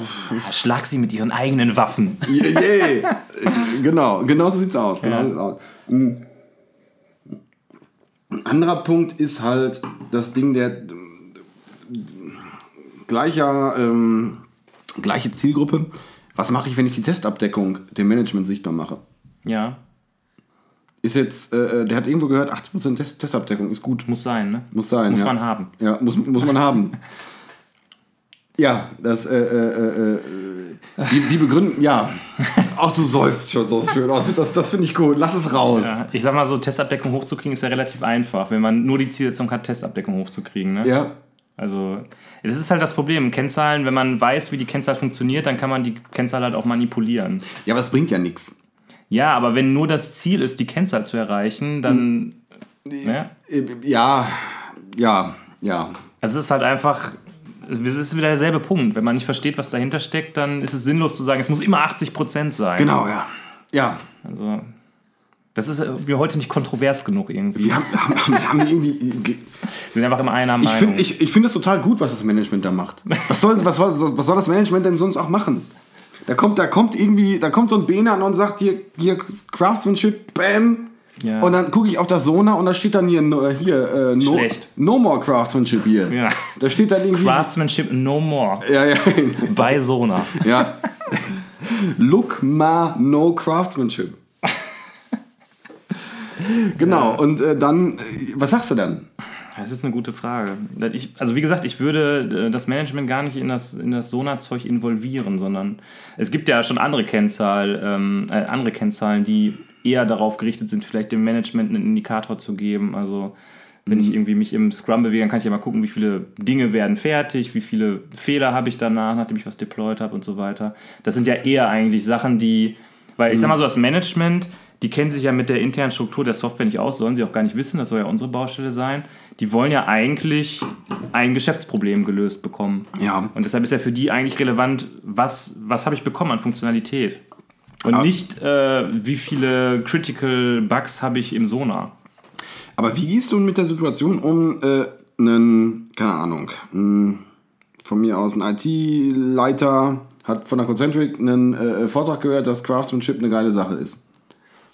Schlag sie mit ihren eigenen Waffen. Yay! genau, genau so sieht's aus. Genau Ja. so sieht's aus. Ein anderer Punkt ist halt das Ding der gleicher, ähm, gleiche Zielgruppe. Was mache ich, wenn ich die Testabdeckung dem Management sichtbar mache? Ja, Ist jetzt, äh, der hat irgendwo gehört, 80% Test Testabdeckung ist gut. muss sein, ne? Muss sein. Muss ja. man haben. Ja, muss, muss man haben. Ja, das, äh, äh, äh, wie, wie begründen, ja. Auch du seufst schon so schön. Oh, das das finde ich gut. Lass es raus. Ja, ich sag mal so, Testabdeckung hochzukriegen ist ja relativ einfach, wenn man nur die Zielsetzung hat, Testabdeckung hochzukriegen. Ne? Ja. Also, das ist halt das Problem. Kennzahlen, wenn man weiß, wie die Kennzahl funktioniert, dann kann man die Kennzahl halt auch manipulieren. Ja, aber es bringt ja nichts. Ja, aber wenn nur das Ziel ist, die Kennzahl zu erreichen, dann. Ne? Ja, ja, ja. Also es ist halt einfach. Es ist wieder derselbe Punkt. Wenn man nicht versteht, was dahinter steckt, dann ist es sinnlos zu sagen, es muss immer 80% sein. Genau, ja. Ja. Also. Das ist äh, mir heute nicht kontrovers genug irgendwie. Wir haben, haben, haben irgendwie. Wir sind einfach immer einer Ich Meinung. finde ich, ich find das total gut, was das Management da macht. Was soll, was, soll, was soll das Management denn sonst auch machen? Da kommt, da kommt irgendwie, da kommt so ein Bene an und sagt hier, hier Craftsmanship, bam. Ja. Und dann gucke ich auf das Sona und da steht dann hier, no- hier äh, no, no more Craftsmanship hier. Ja. Da steht dann irgendwie. Craftsmanship no more. Ja, ja, Bei Sona. ja. Look ma no Craftsmanship. genau, und äh, dann, äh, was sagst du dann? Das ist eine gute Frage. Ich, also wie gesagt, ich würde äh, das Management gar nicht in das, in das Sona-Zeug involvieren, sondern es gibt ja schon andere, Kennzahl, ähm, äh, andere Kennzahlen, die eher darauf gerichtet sind, vielleicht dem Management einen Indikator zu geben. Also wenn ich irgendwie mich im Scrum bewege, dann kann ich ja mal gucken, wie viele Dinge werden fertig, wie viele Fehler habe ich danach, nachdem ich was deployed habe und so weiter. Das sind ja eher eigentlich Sachen, die, weil ich sag mal so, das Management, die kennen sich ja mit der internen Struktur der Software nicht aus, sollen sie auch gar nicht wissen, das soll ja unsere Baustelle sein. Die wollen ja eigentlich ein Geschäftsproblem gelöst bekommen. Ja. Und deshalb ist ja für die eigentlich relevant, was, was habe ich bekommen an Funktionalität. Und Aber- nicht, äh, wie viele Critical Bugs habe ich im Sonar. Aber wie gehst du mit der Situation um, äh, einen, keine Ahnung, ein, von mir aus ein IT-Leiter hat von der Concentric einen äh, Vortrag gehört, dass Craftsmanship eine geile Sache ist.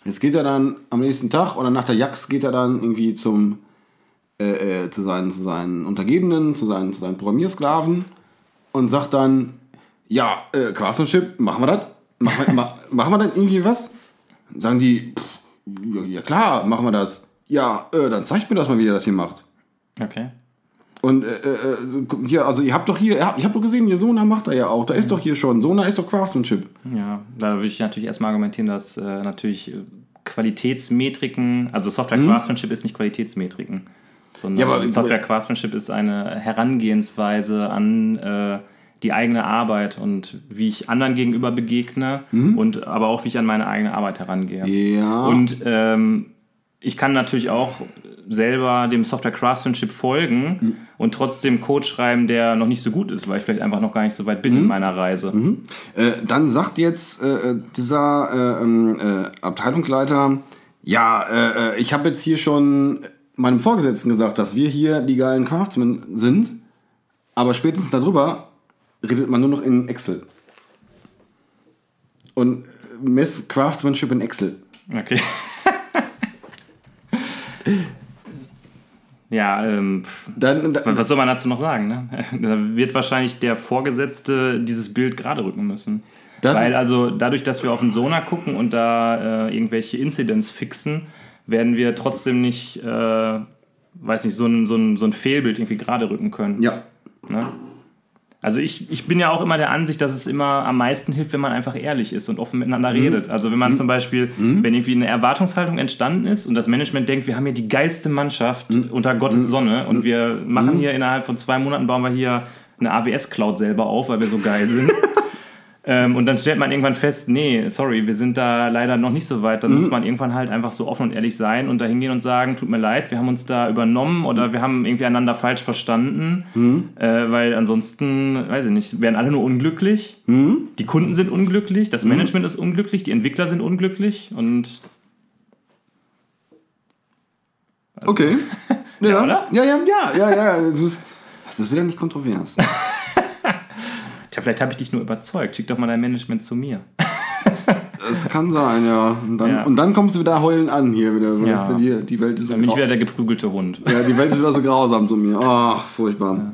Jetzt geht er dann am nächsten Tag oder nach der Jax geht er dann irgendwie zum, äh, äh, zu, seinen, zu seinen Untergebenen, zu seinen, zu seinen Programmiersklaven und sagt dann, ja, äh, Craftsmanship, machen wir das? Machen wir, ma, machen wir dann irgendwie was? Sagen die, pff, ja, ja klar, machen wir das. Ja, äh, dann zeigt mir das mal, wie ihr das hier macht. Okay. Und äh, äh, hier, also ihr habt doch hier, ihr ihr habt doch gesehen, hier Sona macht er ja auch. Da ist doch hier schon, Sona ist doch Craftsmanship. Ja, da würde ich natürlich erstmal argumentieren, dass äh, natürlich äh, Qualitätsmetriken, also Software Craftsmanship ist nicht Qualitätsmetriken, sondern Ja, aber- Software Craftsmanship ist eine Herangehensweise an äh, die eigene Arbeit und wie ich anderen gegenüber begegne und aber auch wie ich an meine eigene Arbeit herangehe. Ja. Und ähm, ich kann natürlich auch selber dem Software Craftsmanship folgen und trotzdem Code schreiben, der noch nicht so gut ist, weil ich vielleicht einfach noch gar nicht so weit bin in meiner Reise. Äh, dann sagt jetzt äh, äh, dieser äh, ähm, äh, Abteilungsleiter, ja, äh, ich habe jetzt hier schon meinem Vorgesetzten gesagt, dass wir hier die geilen Craftsmen sind, aber spätestens darüber redet man nur noch in Excel. Und mess Craftsmanship in Excel. Okay. ja, ähm, Dann, dann, was soll man dazu noch sagen? Ne? Da wird wahrscheinlich der Vorgesetzte dieses Bild gerade rücken müssen. Das- Weil also dadurch, dass wir auf den Sonar gucken und da äh, irgendwelche Incidents fixen, werden wir trotzdem nicht, äh, weiß nicht, so ein, so, ein, so ein Fehlbild irgendwie gerade rücken können. ja. Ne? Also ich, ich bin ja auch immer der Ansicht, dass es immer am meisten hilft, wenn man einfach ehrlich ist und offen miteinander redet. Also wenn man zum Beispiel, wenn irgendwie eine Erwartungshaltung entstanden ist und das Management denkt, wir haben hier die geilste Mannschaft unter Gottes Sonne und wir machen hier innerhalb von zwei Monaten bauen wir hier eine AWS-Cloud selber auf, weil wir so geil sind. Ähm, und dann stellt man irgendwann fest, nee, sorry, wir sind da leider noch nicht so weit. Dann muss man irgendwann halt einfach so offen und ehrlich sein und da hingehen und sagen, tut mir leid, wir haben uns da übernommen oder wir haben irgendwie einander falsch verstanden. Äh, weil ansonsten, weiß ich nicht, werden alle nur unglücklich. Die Kunden sind unglücklich, das Management ist unglücklich, die Entwickler sind unglücklich und Okay. Ja, oder? ja, ja, ja, ja, ja. Das ist, das ist wieder nicht kontrovers. tja, vielleicht habe ich dich nur überzeugt. Schick doch mal dein Management zu mir. Das kann sein, ja. Und dann, Ja. Und dann kommst du wieder heulen an hier wieder. So, Ja. die, die Welt ist so Dann bin ich wieder der geprügelte Hund. ja, die Welt ist wieder so grausam zu mir. Ach, furchtbar.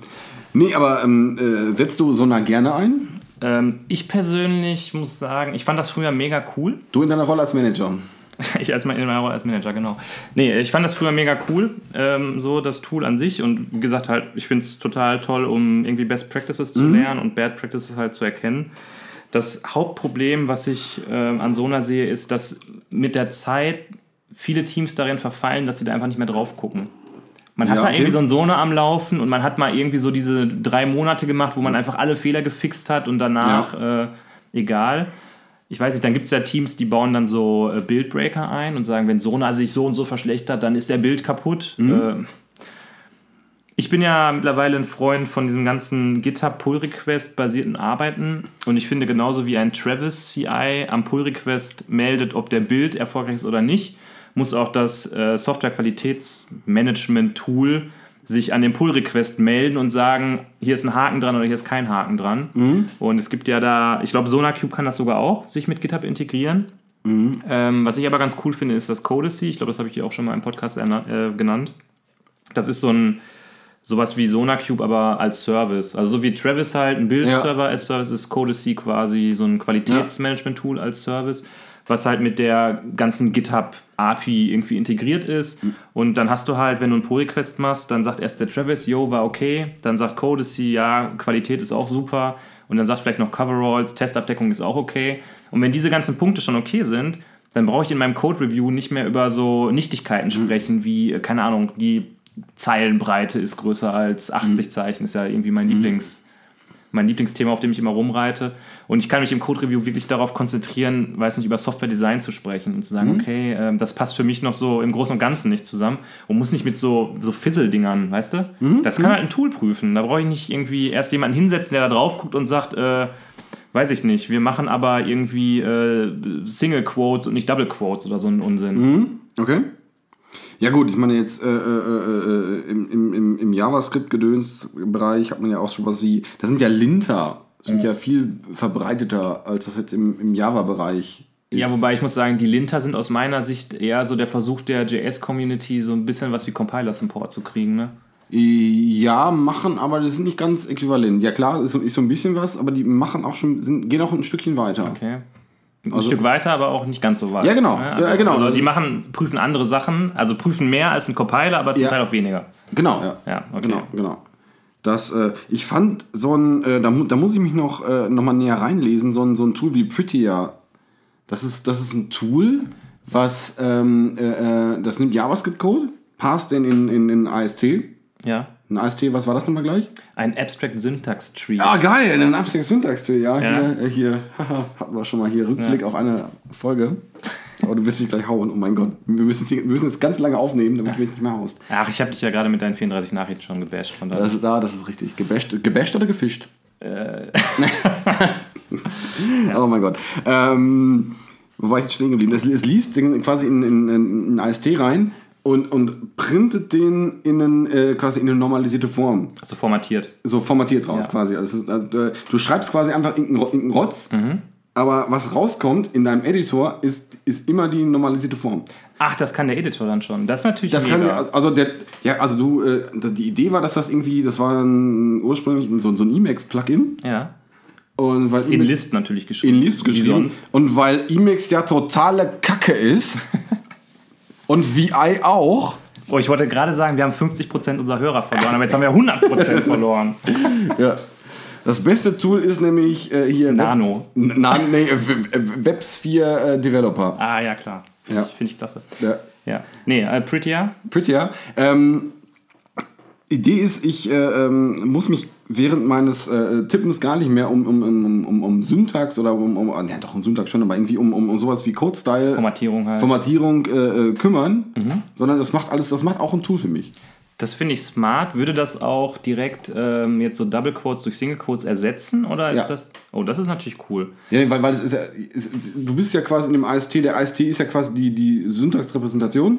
Nee, aber ähm, äh, setzt du Sona gerne ein? Ähm, ich persönlich muss sagen, ich fand das früher mega cool. Du in deiner Rolle als Manager. Ich als in meiner Rolle als Manager, genau. Nee, ich fand das früher mega cool, ähm, so das Tool an sich. Und wie gesagt, halt, ich finde es total toll, um irgendwie Best Practices zu lernen und Bad Practices halt zu erkennen. Das Hauptproblem, was ich ähm, an Sona sehe, ist, dass mit der Zeit viele Teams darin verfallen, dass sie da einfach nicht mehr drauf gucken. Man hat Ja, da irgendwie so ein Sona am Laufen und man hat mal irgendwie so diese drei Monate gemacht, wo man einfach alle Fehler gefixt hat und danach äh, egal. Ich weiß nicht, dann gibt es ja Teams, die bauen dann so äh, Bildbreaker ein und sagen, wenn Sona sich so und so verschlechtert, dann ist der Bild kaputt. Äh, ich bin ja mittlerweile ein Freund von diesem ganzen GitHub-Pull-Request-basierten Arbeiten und ich finde genauso wie ein Travis CI am Pull-Request meldet, ob der Bild erfolgreich ist oder nicht, muss auch das äh, Software-Qualitätsmanagement-Tool sich an dem Pull-Request melden und sagen, hier ist ein Haken dran oder hier ist kein Haken dran. Und es gibt ja da, ich glaube, SonarCube kann das sogar auch, sich mit GitHub integrieren. Ähm, was ich aber ganz cool finde, ist das Codacy. Ich glaube, das habe ich dir auch schon mal im Podcast äh, genannt. Das ist so ein sowas wie SonarCube, aber als Service. Also so wie Travis halt ein Bildserver als Service ist, Codacy quasi so ein Qualitätsmanagement-Tool als Service, was halt mit der ganzen GitHub API irgendwie integriert ist. Und dann hast du halt, wenn du einen Pull-Request machst, dann sagt erst der Travis, yo, war okay. Dann sagt Codacy, ja, Qualität ist auch super. Und dann sagt vielleicht noch Coveralls, Testabdeckung ist auch okay. Und wenn diese ganzen Punkte schon okay sind, dann brauche ich in meinem Code-Review nicht mehr über so Nichtigkeiten sprechen, wie, äh, keine Ahnung, die Zeilenbreite ist größer als 80 Zeichen, ist ja irgendwie mein Lieblings, mein Lieblingsthema, auf dem ich immer rumreite. Und ich kann mich im Code-Review wirklich darauf konzentrieren, weiß nicht, über Software-Design zu sprechen und zu sagen, okay, ähm, das passt für mich noch so im Großen und Ganzen nicht zusammen und muss nicht mit so, so Fizzle-Dingern, weißt du? Das kann halt ein Tool prüfen. Da brauche ich nicht irgendwie erst jemanden hinsetzen, der da drauf guckt und sagt, äh, weiß ich nicht, wir machen aber irgendwie äh, Single-Quotes und nicht Double-Quotes oder so einen Unsinn. Okay. Ja gut, ich meine jetzt äh, äh, äh, im, im, im, im JavaScript-Gedöns-Bereich hat man ja auch sowas wie, das sind ja Linter, sind ja viel verbreiteter, als das jetzt im, im Java-Bereich ist. Ja, wobei ich muss sagen, die Linter sind aus meiner Sicht eher so der Versuch der JS-Community, so ein bisschen was wie Compiler-Support zu kriegen, ne? Ja, machen, aber das sind nicht ganz äquivalent. Ja klar, ist, so- ist so ein bisschen was, aber die machen auch schon, sind, gehen auch ein Stückchen weiter. Okay. Ein Also- Stück weiter, aber auch nicht ganz so weit. Ja, genau. Also, Ja, genau. Also die machen, prüfen andere Sachen, also prüfen mehr als ein Compiler, aber zum Ja. Teil auch weniger. Genau, ja. Ja, okay. Genau, genau. Das, äh, ich fand so ein, äh, da, da muss ich mich noch, äh, noch mal näher reinlesen, so ein, so ein Tool wie Prettier. Das ist, das ist ein Tool, was, ähm, äh, äh, das nimmt JavaScript-Code, passt den in, in, in AST. Ja. Ein AST, was war das nochmal gleich? Ein Abstract Syntax Tree. Ah, geil, ein Abstract Syntax Tree, ja. Ja. Hier, äh, hier hatten wir schon mal hier Rückblick auf eine Folge. Aber du wirst mich gleich hauen, oh mein Gott. Wir müssen, jetzt, wir müssen jetzt ganz lange aufnehmen, damit du mich nicht mehr haust. Ach, ich habe dich ja gerade mit deinen 34 Nachrichten schon gebasht. Von daher. Das ist, ah, das ist richtig. Gebasht, gebasht oder gefischt? Oh mein Gott. Ähm, wo war ich jetzt stehen geblieben? Es, es liest quasi in, in, in, in AST rein und, und printet den in einen, äh, quasi in eine normalisierte Form. also formatiert. So formatiert raus Ja. quasi. Also ist, äh, du schreibst quasi einfach irgendeinen Ro- irgendeinen Rotz, aber was rauskommt in deinem Editor ist, ist immer die normalisierte Form. Ach, das kann der Editor dann schon. Das ist natürlich Das kann, mega. also der, ja, also du, äh, die Idee war, dass das irgendwie, das war ein, ursprünglich so, so ein Emacs-Plugin. ja. Und weil In Emacs- Lisp natürlich geschrieben. in Lisp Wie geschrieben. sonst. Und weil Emacs ja totale Kacke ist und VI auch, Oh, ich wollte gerade sagen, wir haben 50% unserer Hörer verloren, aber jetzt haben wir 100% verloren. ja. Das beste Tool ist nämlich äh, hier Nano. Web, Na, nee, äh, WebSphere äh, Developer. Ah, ja, klar. Finde Ja. ich, find ich klasse. Ja. Ja. Nee, äh, Prettier. Prettier. Ähm, Idee ist, ich äh, ähm, muss mich während meines äh, Tippens gar nicht mehr um, um, um, um, um Syntax oder um, um ja, doch um Syntax schon, aber irgendwie um, um, um sowas wie Code-Style, Formatierung halt. Formatierung äh, äh, kümmern, sondern das macht alles, das macht auch ein Tool für mich. Das finde ich smart. Würde das auch direkt ähm, jetzt so Double Quotes durch Single Quotes ersetzen oder ist Ja. das? Oh, das ist natürlich cool. Ja, weil, weil es ist ja, ist, du bist ja quasi in dem AST, der AST ist ja quasi die, die Syntaxrepräsentation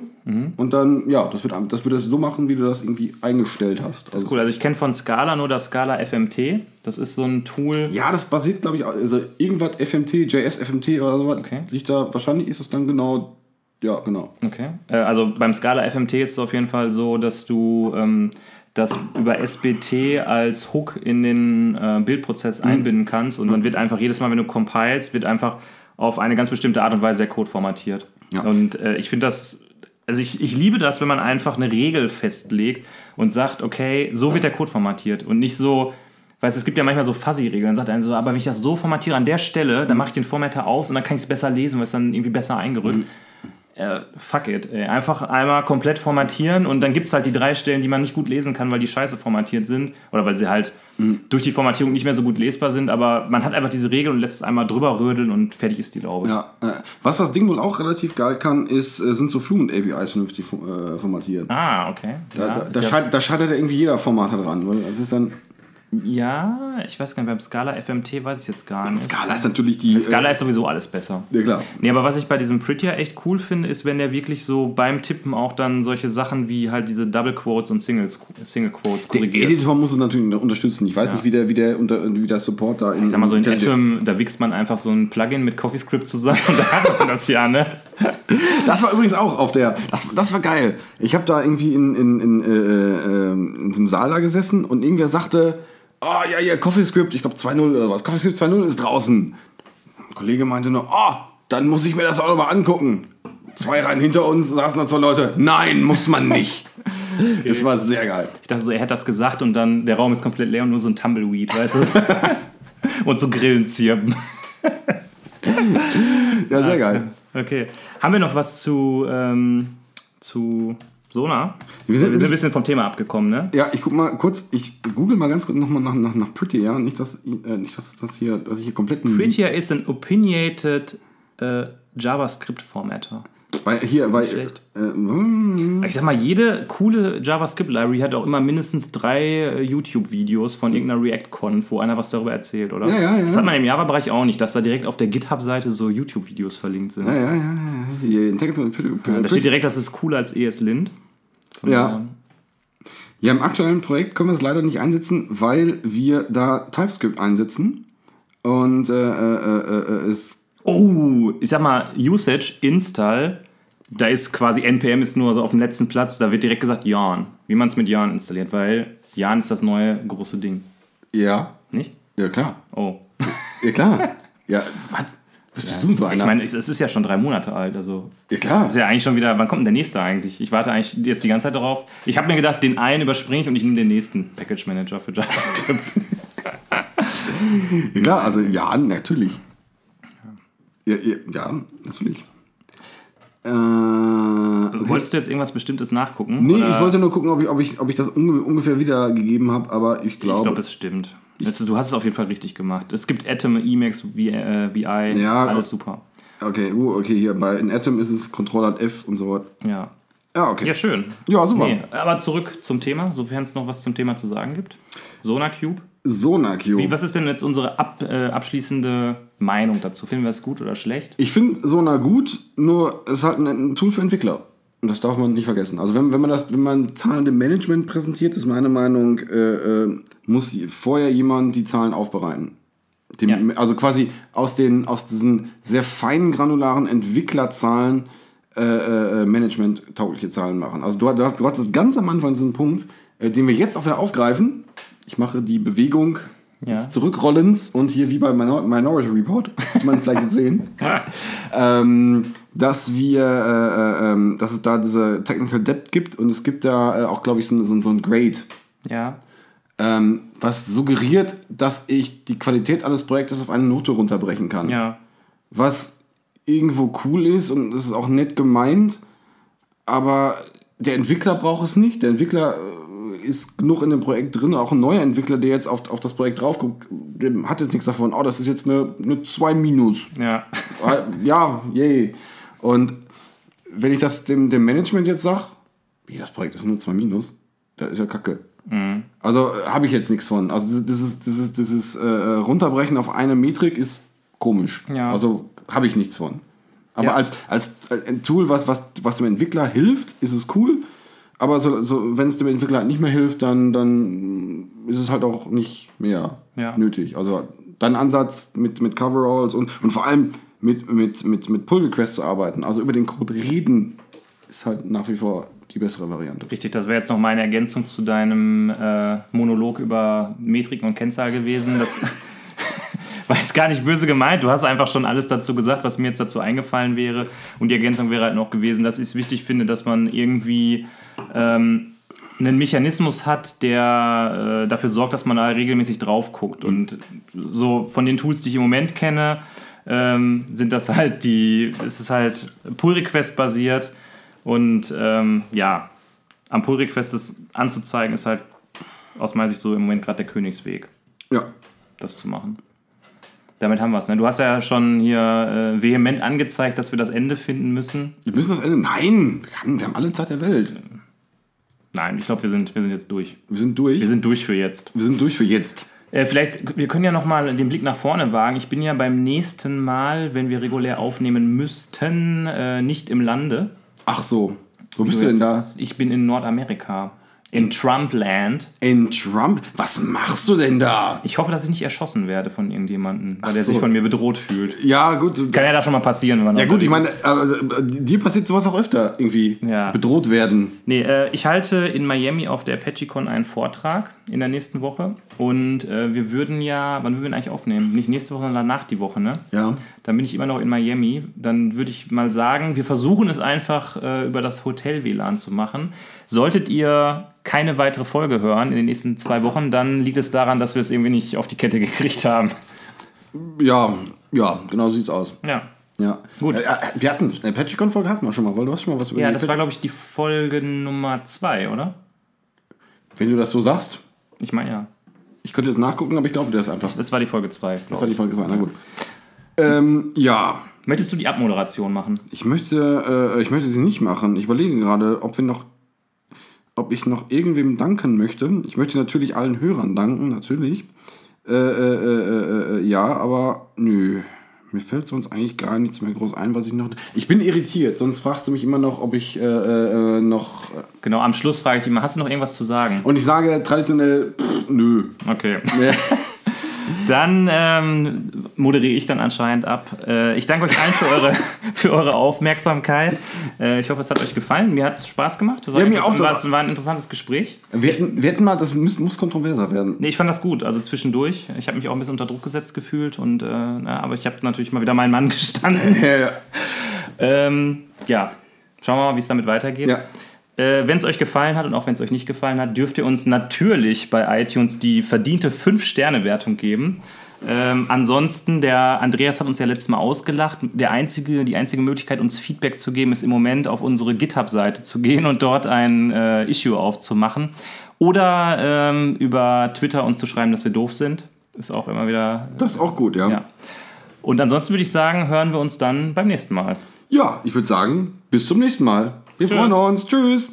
und dann, ja, das wird, das wird das so machen, wie du das irgendwie eingestellt hast. Also, Cool. Also ich kenne von Scala nur das Scala FMT. Das ist so ein Tool. Ja, das basiert, glaube ich, also irgendwas FMT, JS FMT oder sowas. Okay. Liegt da, wahrscheinlich ist das dann genau, ja, genau. Okay. Äh, also beim Scala FMT ist es auf jeden Fall so, dass du ähm, das über SBT als Hook in den äh, Bildprozess Mhm. einbinden kannst und dann wird einfach jedes Mal, wenn du compilest, wird einfach auf eine ganz bestimmte Art und Weise der Code formatiert. Ja. Und äh, ich finde das, also ich, ich liebe das, wenn man einfach eine Regel festlegt und sagt, okay, so wird der Code formatiert und nicht so, Weißt du, es gibt ja manchmal so Fuzzy-Regeln. Dann sagt einer so, aber wenn ich das so formatiere an der Stelle, dann mache ich den Formatter aus und dann kann ich es besser lesen, weil es dann irgendwie besser eingerückt. Äh, fuck it. Ey. Einfach einmal komplett formatieren und dann gibt es halt die drei Stellen, die man nicht gut lesen kann, weil die scheiße formatiert sind oder weil sie halt mhm. durch die Formatierung nicht mehr so gut lesbar sind. Aber man hat einfach diese Regel und lässt es einmal drüber rödeln und fertig ist die Laube. Ja, äh, was das Ding wohl auch relativ geil kann, ist, äh, sind so Fluent-APIs vernünftig äh, formatiert. Ah, okay. Da, Ja, da, da, ja- scheitert, da scheitert ja irgendwie jeder Formater dran. Weil das ist dann. Ja, ich weiß gar nicht, beim Scala FMT weiß ich jetzt gar nicht. Scala ist natürlich die. Scala ist sowieso alles besser. Äh, ja, klar. Nee, aber was ich bei diesem Prettier echt cool finde, ist, wenn der wirklich so beim Tippen auch dann solche Sachen wie halt diese Double Quotes und Singles, Single Quotes Der korrigiert. Editor muss es natürlich unterstützen. Ich weiß nicht, wie der, wie, der, unter, wie der Support da in. Ich sag mal so in Atom, da wichst man einfach so ein Plugin mit CoffeeScript zusammen und da hat man das ja, ne? Das war übrigens auch auf der. Das, das war geil. Ich habe da irgendwie in, in, in, äh, äh, in so einem Saal da gesessen und irgendwer sagte: Oh, ja, ja, CoffeeScript, ich glaube 2.0 oder was. CoffeeScript 2.0 ist draußen. Ein Kollege meinte nur: Oh, dann muss ich mir das auch noch mal angucken. Zwei Reihen hinter uns saßen da zwei Leute. Nein, muss man nicht. Das war sehr geil. Ich dachte so, er hätte das gesagt und dann der Raum ist komplett leer und nur so ein Tumbleweed, weißt du? und so Grillen zirpen. Ja, sehr geil. Okay. Haben wir noch was zu, ähm, zu Sona? Wir sind- wir sind ein bisschen vom Thema abgekommen, ne? Ja, ich guck mal kurz, ich google mal ganz kurz nochmal nach, nach, nach Pretty, ja. Nicht, dass, äh, nicht, dass das hier, dass ich hier komplett. Prettier ist ein opinionated äh, JavaScript-Formatter. Bei, hier, bei. Äh, mm, Ich sag mal, jede coole JavaScript-Library hat auch immer mindestens drei äh, YouTube-Videos von irgendeiner React-Con, wo einer was darüber erzählt, oder? Ja, ja, ja. Das hat man im Java-Bereich auch nicht, dass da direkt auf der GitHub-Seite so YouTube-Videos verlinkt sind. ja, ja, ja, Ja, da steht direkt, das ist cooler als ESLint. Von Ja. Ja, im aktuellen Projekt können wir es leider nicht einsetzen, weil wir da TypeScript einsetzen. Und äh, äh, äh, äh, es. Oh, ich sag mal, Usage, Install, da ist quasi NPM ist nur so auf dem letzten Platz, da wird direkt gesagt Yarn, wie man es mit Yarn installiert, weil Yarn ist das neue große Ding, Ja, nicht? ja klar. Oh. Ja, klar. ja, was? Einer? Ich meine, es ist ja schon drei Monate alt, also. Ja, klar. Das ist ja eigentlich schon wieder, wann kommt denn der nächste eigentlich? Ich warte eigentlich jetzt die ganze Zeit darauf. Ich habe mir gedacht, den einen überspringe ich und ich nehme den nächsten Package Manager für JavaScript. ja, klar, also ja, natürlich. Ja, ja, ja natürlich. Äh, okay. Wolltest du jetzt irgendwas Bestimmtes nachgucken? Nee, oder? ich wollte nur gucken, ob ich, ob ich, ob ich das unge ungefähr wiedergegeben habe, aber ich Ich glaube. glaube, es stimmt. Ist- Du hast es auf jeden Fall richtig gemacht. Es gibt Atom, Emacs, V- äh, VI, Ja, alles super. okay, uh, okay, hier bei in Atom ist es Ctrl F und so. Ja. Ja, okay. Ja, schön. Ja, super. Nee, aber zurück zum Thema, sofern es noch was zum Thema zu sagen gibt. SonarCube. SonarQube. Wie, was ist denn jetzt unsere ab, äh, abschließende Meinung dazu? Finden wir es gut oder schlecht? Ich finde Sonar gut, nur es ist halt ein, ein Tool für Entwickler. Und das darf man nicht vergessen. Also wenn, wenn man das, wenn man Zahlen dem Management präsentiert, ist meine Meinung, äh, äh, muss vorher jemand die Zahlen aufbereiten. Dem, Ja. Also quasi aus, den, aus diesen sehr feinen granularen Entwicklerzahlen äh, äh, Management-taugliche Zahlen machen. Also du, du, hast, du hattest ganz am Anfang diesen Punkt, äh, den wir jetzt auch wieder aufgreifen. Ich mache die Bewegung Ja. des Zurückrollens und hier wie bei Minor Minority Report, kann man vielleicht jetzt sehen, ähm, dass wir, äh, äh, ähm, dass es da diese Technical Depth gibt und es gibt da äh, auch, glaube ich, so, so, so ein Grade, Ja. ähm, was suggeriert, dass ich die Qualität eines Projektes auf eine Note runterbrechen kann. Ja. Was irgendwo cool ist und es ist auch nett gemeint, aber der Entwickler braucht es nicht. Der Entwickler äh, ist genug in dem Projekt drin, auch ein neuer Entwickler, der jetzt auf, auf das Projekt drauf guckt, hat jetzt nichts davon, oh, das ist jetzt eine, eine 2 minus. Ja. Ja, yay. Und wenn ich das dem, dem Management jetzt sage, wie das Projekt ist nur 2 minus, da ist ja kacke. Also äh, habe ich jetzt nichts von. Also das, das ist, das ist, das ist äh, Runterbrechen auf eine Metrik ist komisch. Ja. Also habe ich nichts von. Aber Ja. als, als ein Tool, was, was, was dem Entwickler hilft, ist es cool. Aber so, so, wenn es dem Entwickler halt nicht mehr hilft, dann, dann ist es halt auch nicht mehr Ja. nötig. Also dein Ansatz mit, mit Coveralls und, und vor allem mit, mit, mit, mit Pull Requests zu arbeiten, also über den Code reden, ist halt nach wie vor die bessere Variante. Richtig, das wäre jetzt noch meine Ergänzung zu deinem äh, Monolog über Metriken und Kennzahl gewesen. Das war jetzt gar nicht böse gemeint. Du hast einfach schon alles dazu gesagt, was mir jetzt dazu eingefallen wäre. Und die Ergänzung wäre halt noch gewesen, dass ich es wichtig finde, dass man irgendwie ähm, einen Mechanismus hat, der äh, dafür sorgt, dass man da regelmäßig drauf guckt. Und so von den Tools, die ich im Moment kenne, ähm, sind das halt die, es ist halt Pull-Request basiert und ähm, ja, am Pull-Request das anzuzeigen ist halt aus meiner Sicht so im Moment gerade der Königsweg, Ja. das zu machen. Damit haben wir es. Ne? Du hast ja schon hier äh, vehement angezeigt, dass wir das Ende finden müssen. Wir müssen das Ende. Nein, wir haben, wir haben alle Zeit der Welt. Nein, ich glaube, wir sind, wir sind jetzt durch. Wir sind durch. Wir sind durch für jetzt. wir sind durch für jetzt. Äh, vielleicht, wir können ja nochmal den Blick nach vorne wagen. Ich bin ja beim nächsten Mal, wenn wir regulär aufnehmen müssten, äh, nicht im Lande. Ach so. Wo bist du denn da? Ich bin in Nordamerika. In Trumpland. In Trump? Was machst du denn da? Ich hoffe, dass ich nicht erschossen werde von irgendjemandem, weil Ach der sich von mir bedroht fühlt. Ja, gut. Kann ja da schon mal passieren, wenn man Ja gut, ich meine, äh, dir passiert sowas auch öfter irgendwie. Ja. Bedroht werden. Nee, äh, ich halte in Miami auf der ApacheCon einen Vortrag in der nächsten Woche. Und äh, wir würden ja, wann würden wir ihn eigentlich aufnehmen? Nicht nächste Woche, sondern danach die Woche, ne? Ja. Dann bin ich immer noch in Miami. Dann würde ich mal sagen, wir versuchen es einfach äh, über das Hotel-WLAN zu machen. Solltet ihr keine weitere Folge hören in den nächsten zwei Wochen, dann liegt es daran, dass wir es irgendwie nicht auf die Kette gekriegt haben. Ja, ja, genau so sieht's aus. Ja. Ja. Gut. Äh, äh, wir hatten, eine Patchicon-Folge hatten wir schon mal, weil du hast schon mal was über Ja, das war, glaube ich, die Folge Nummer zwei, oder? Wenn du das so sagst, Ich meine, ja. ich könnte jetzt nachgucken, aber ich glaube, das ist einfach. Das war die Folge zwei. Das war die Folge 2. Na gut. Ähm, ja, Möchtest du die Abmoderation machen? ich möchte, äh, ich möchte sie nicht machen. Ich überlege gerade, ob wir noch, ob ich noch irgendwem danken möchte. Ich möchte natürlich allen Hörern danken, natürlich. Äh, äh, äh, äh, ja, aber nö. Mir fällt sonst eigentlich gar nichts mehr groß ein, was ich noch. Ich bin irritiert, sonst fragst du mich immer noch, ob ich äh, äh, noch. Genau, am Schluss frage ich dich mal, hast du noch irgendwas zu sagen? Und ich sage traditionell, pff, nö. Okay. Dann ähm, moderiere ich dann anscheinend ab. Äh, ich danke euch allen für eure, für eure Aufmerksamkeit. Äh, ich hoffe, es hat euch gefallen. Mir hat es Spaß gemacht. War Ja, mir auch. War, es war ein interessantes Gespräch. Wir hätten, wir hätten mal, das muss, muss kontroverser werden. Nee, ich fand das gut. Also zwischendurch. Ich habe mich auch ein bisschen unter Druck gesetzt gefühlt. Und, äh, na, aber ich habe natürlich mal wieder meinen Mann gestanden. Ja, ja. ähm, ja, schauen wir mal, wie es damit weitergeht. ja. Äh, wenn es euch gefallen hat und auch wenn es euch nicht gefallen hat, dürft ihr uns natürlich bei iTunes die verdiente 5-Sterne-Wertung geben. Ähm, ansonsten, der Andreas hat uns ja letztes Mal ausgelacht. Der einzige, die einzige Möglichkeit, uns Feedback zu geben, ist im Moment auf unsere GitHub-Seite zu gehen und dort ein äh, Issue aufzumachen. Oder ähm, über Twitter uns zu schreiben, dass wir doof sind. Ist auch immer wieder. Das ist auch gut, ja. Ja. Und ansonsten würde ich sagen, hören wir uns dann beim nächsten Mal. Ja, ich würde sagen, bis zum nächsten Mal. Wir freuen uns. Tschüss.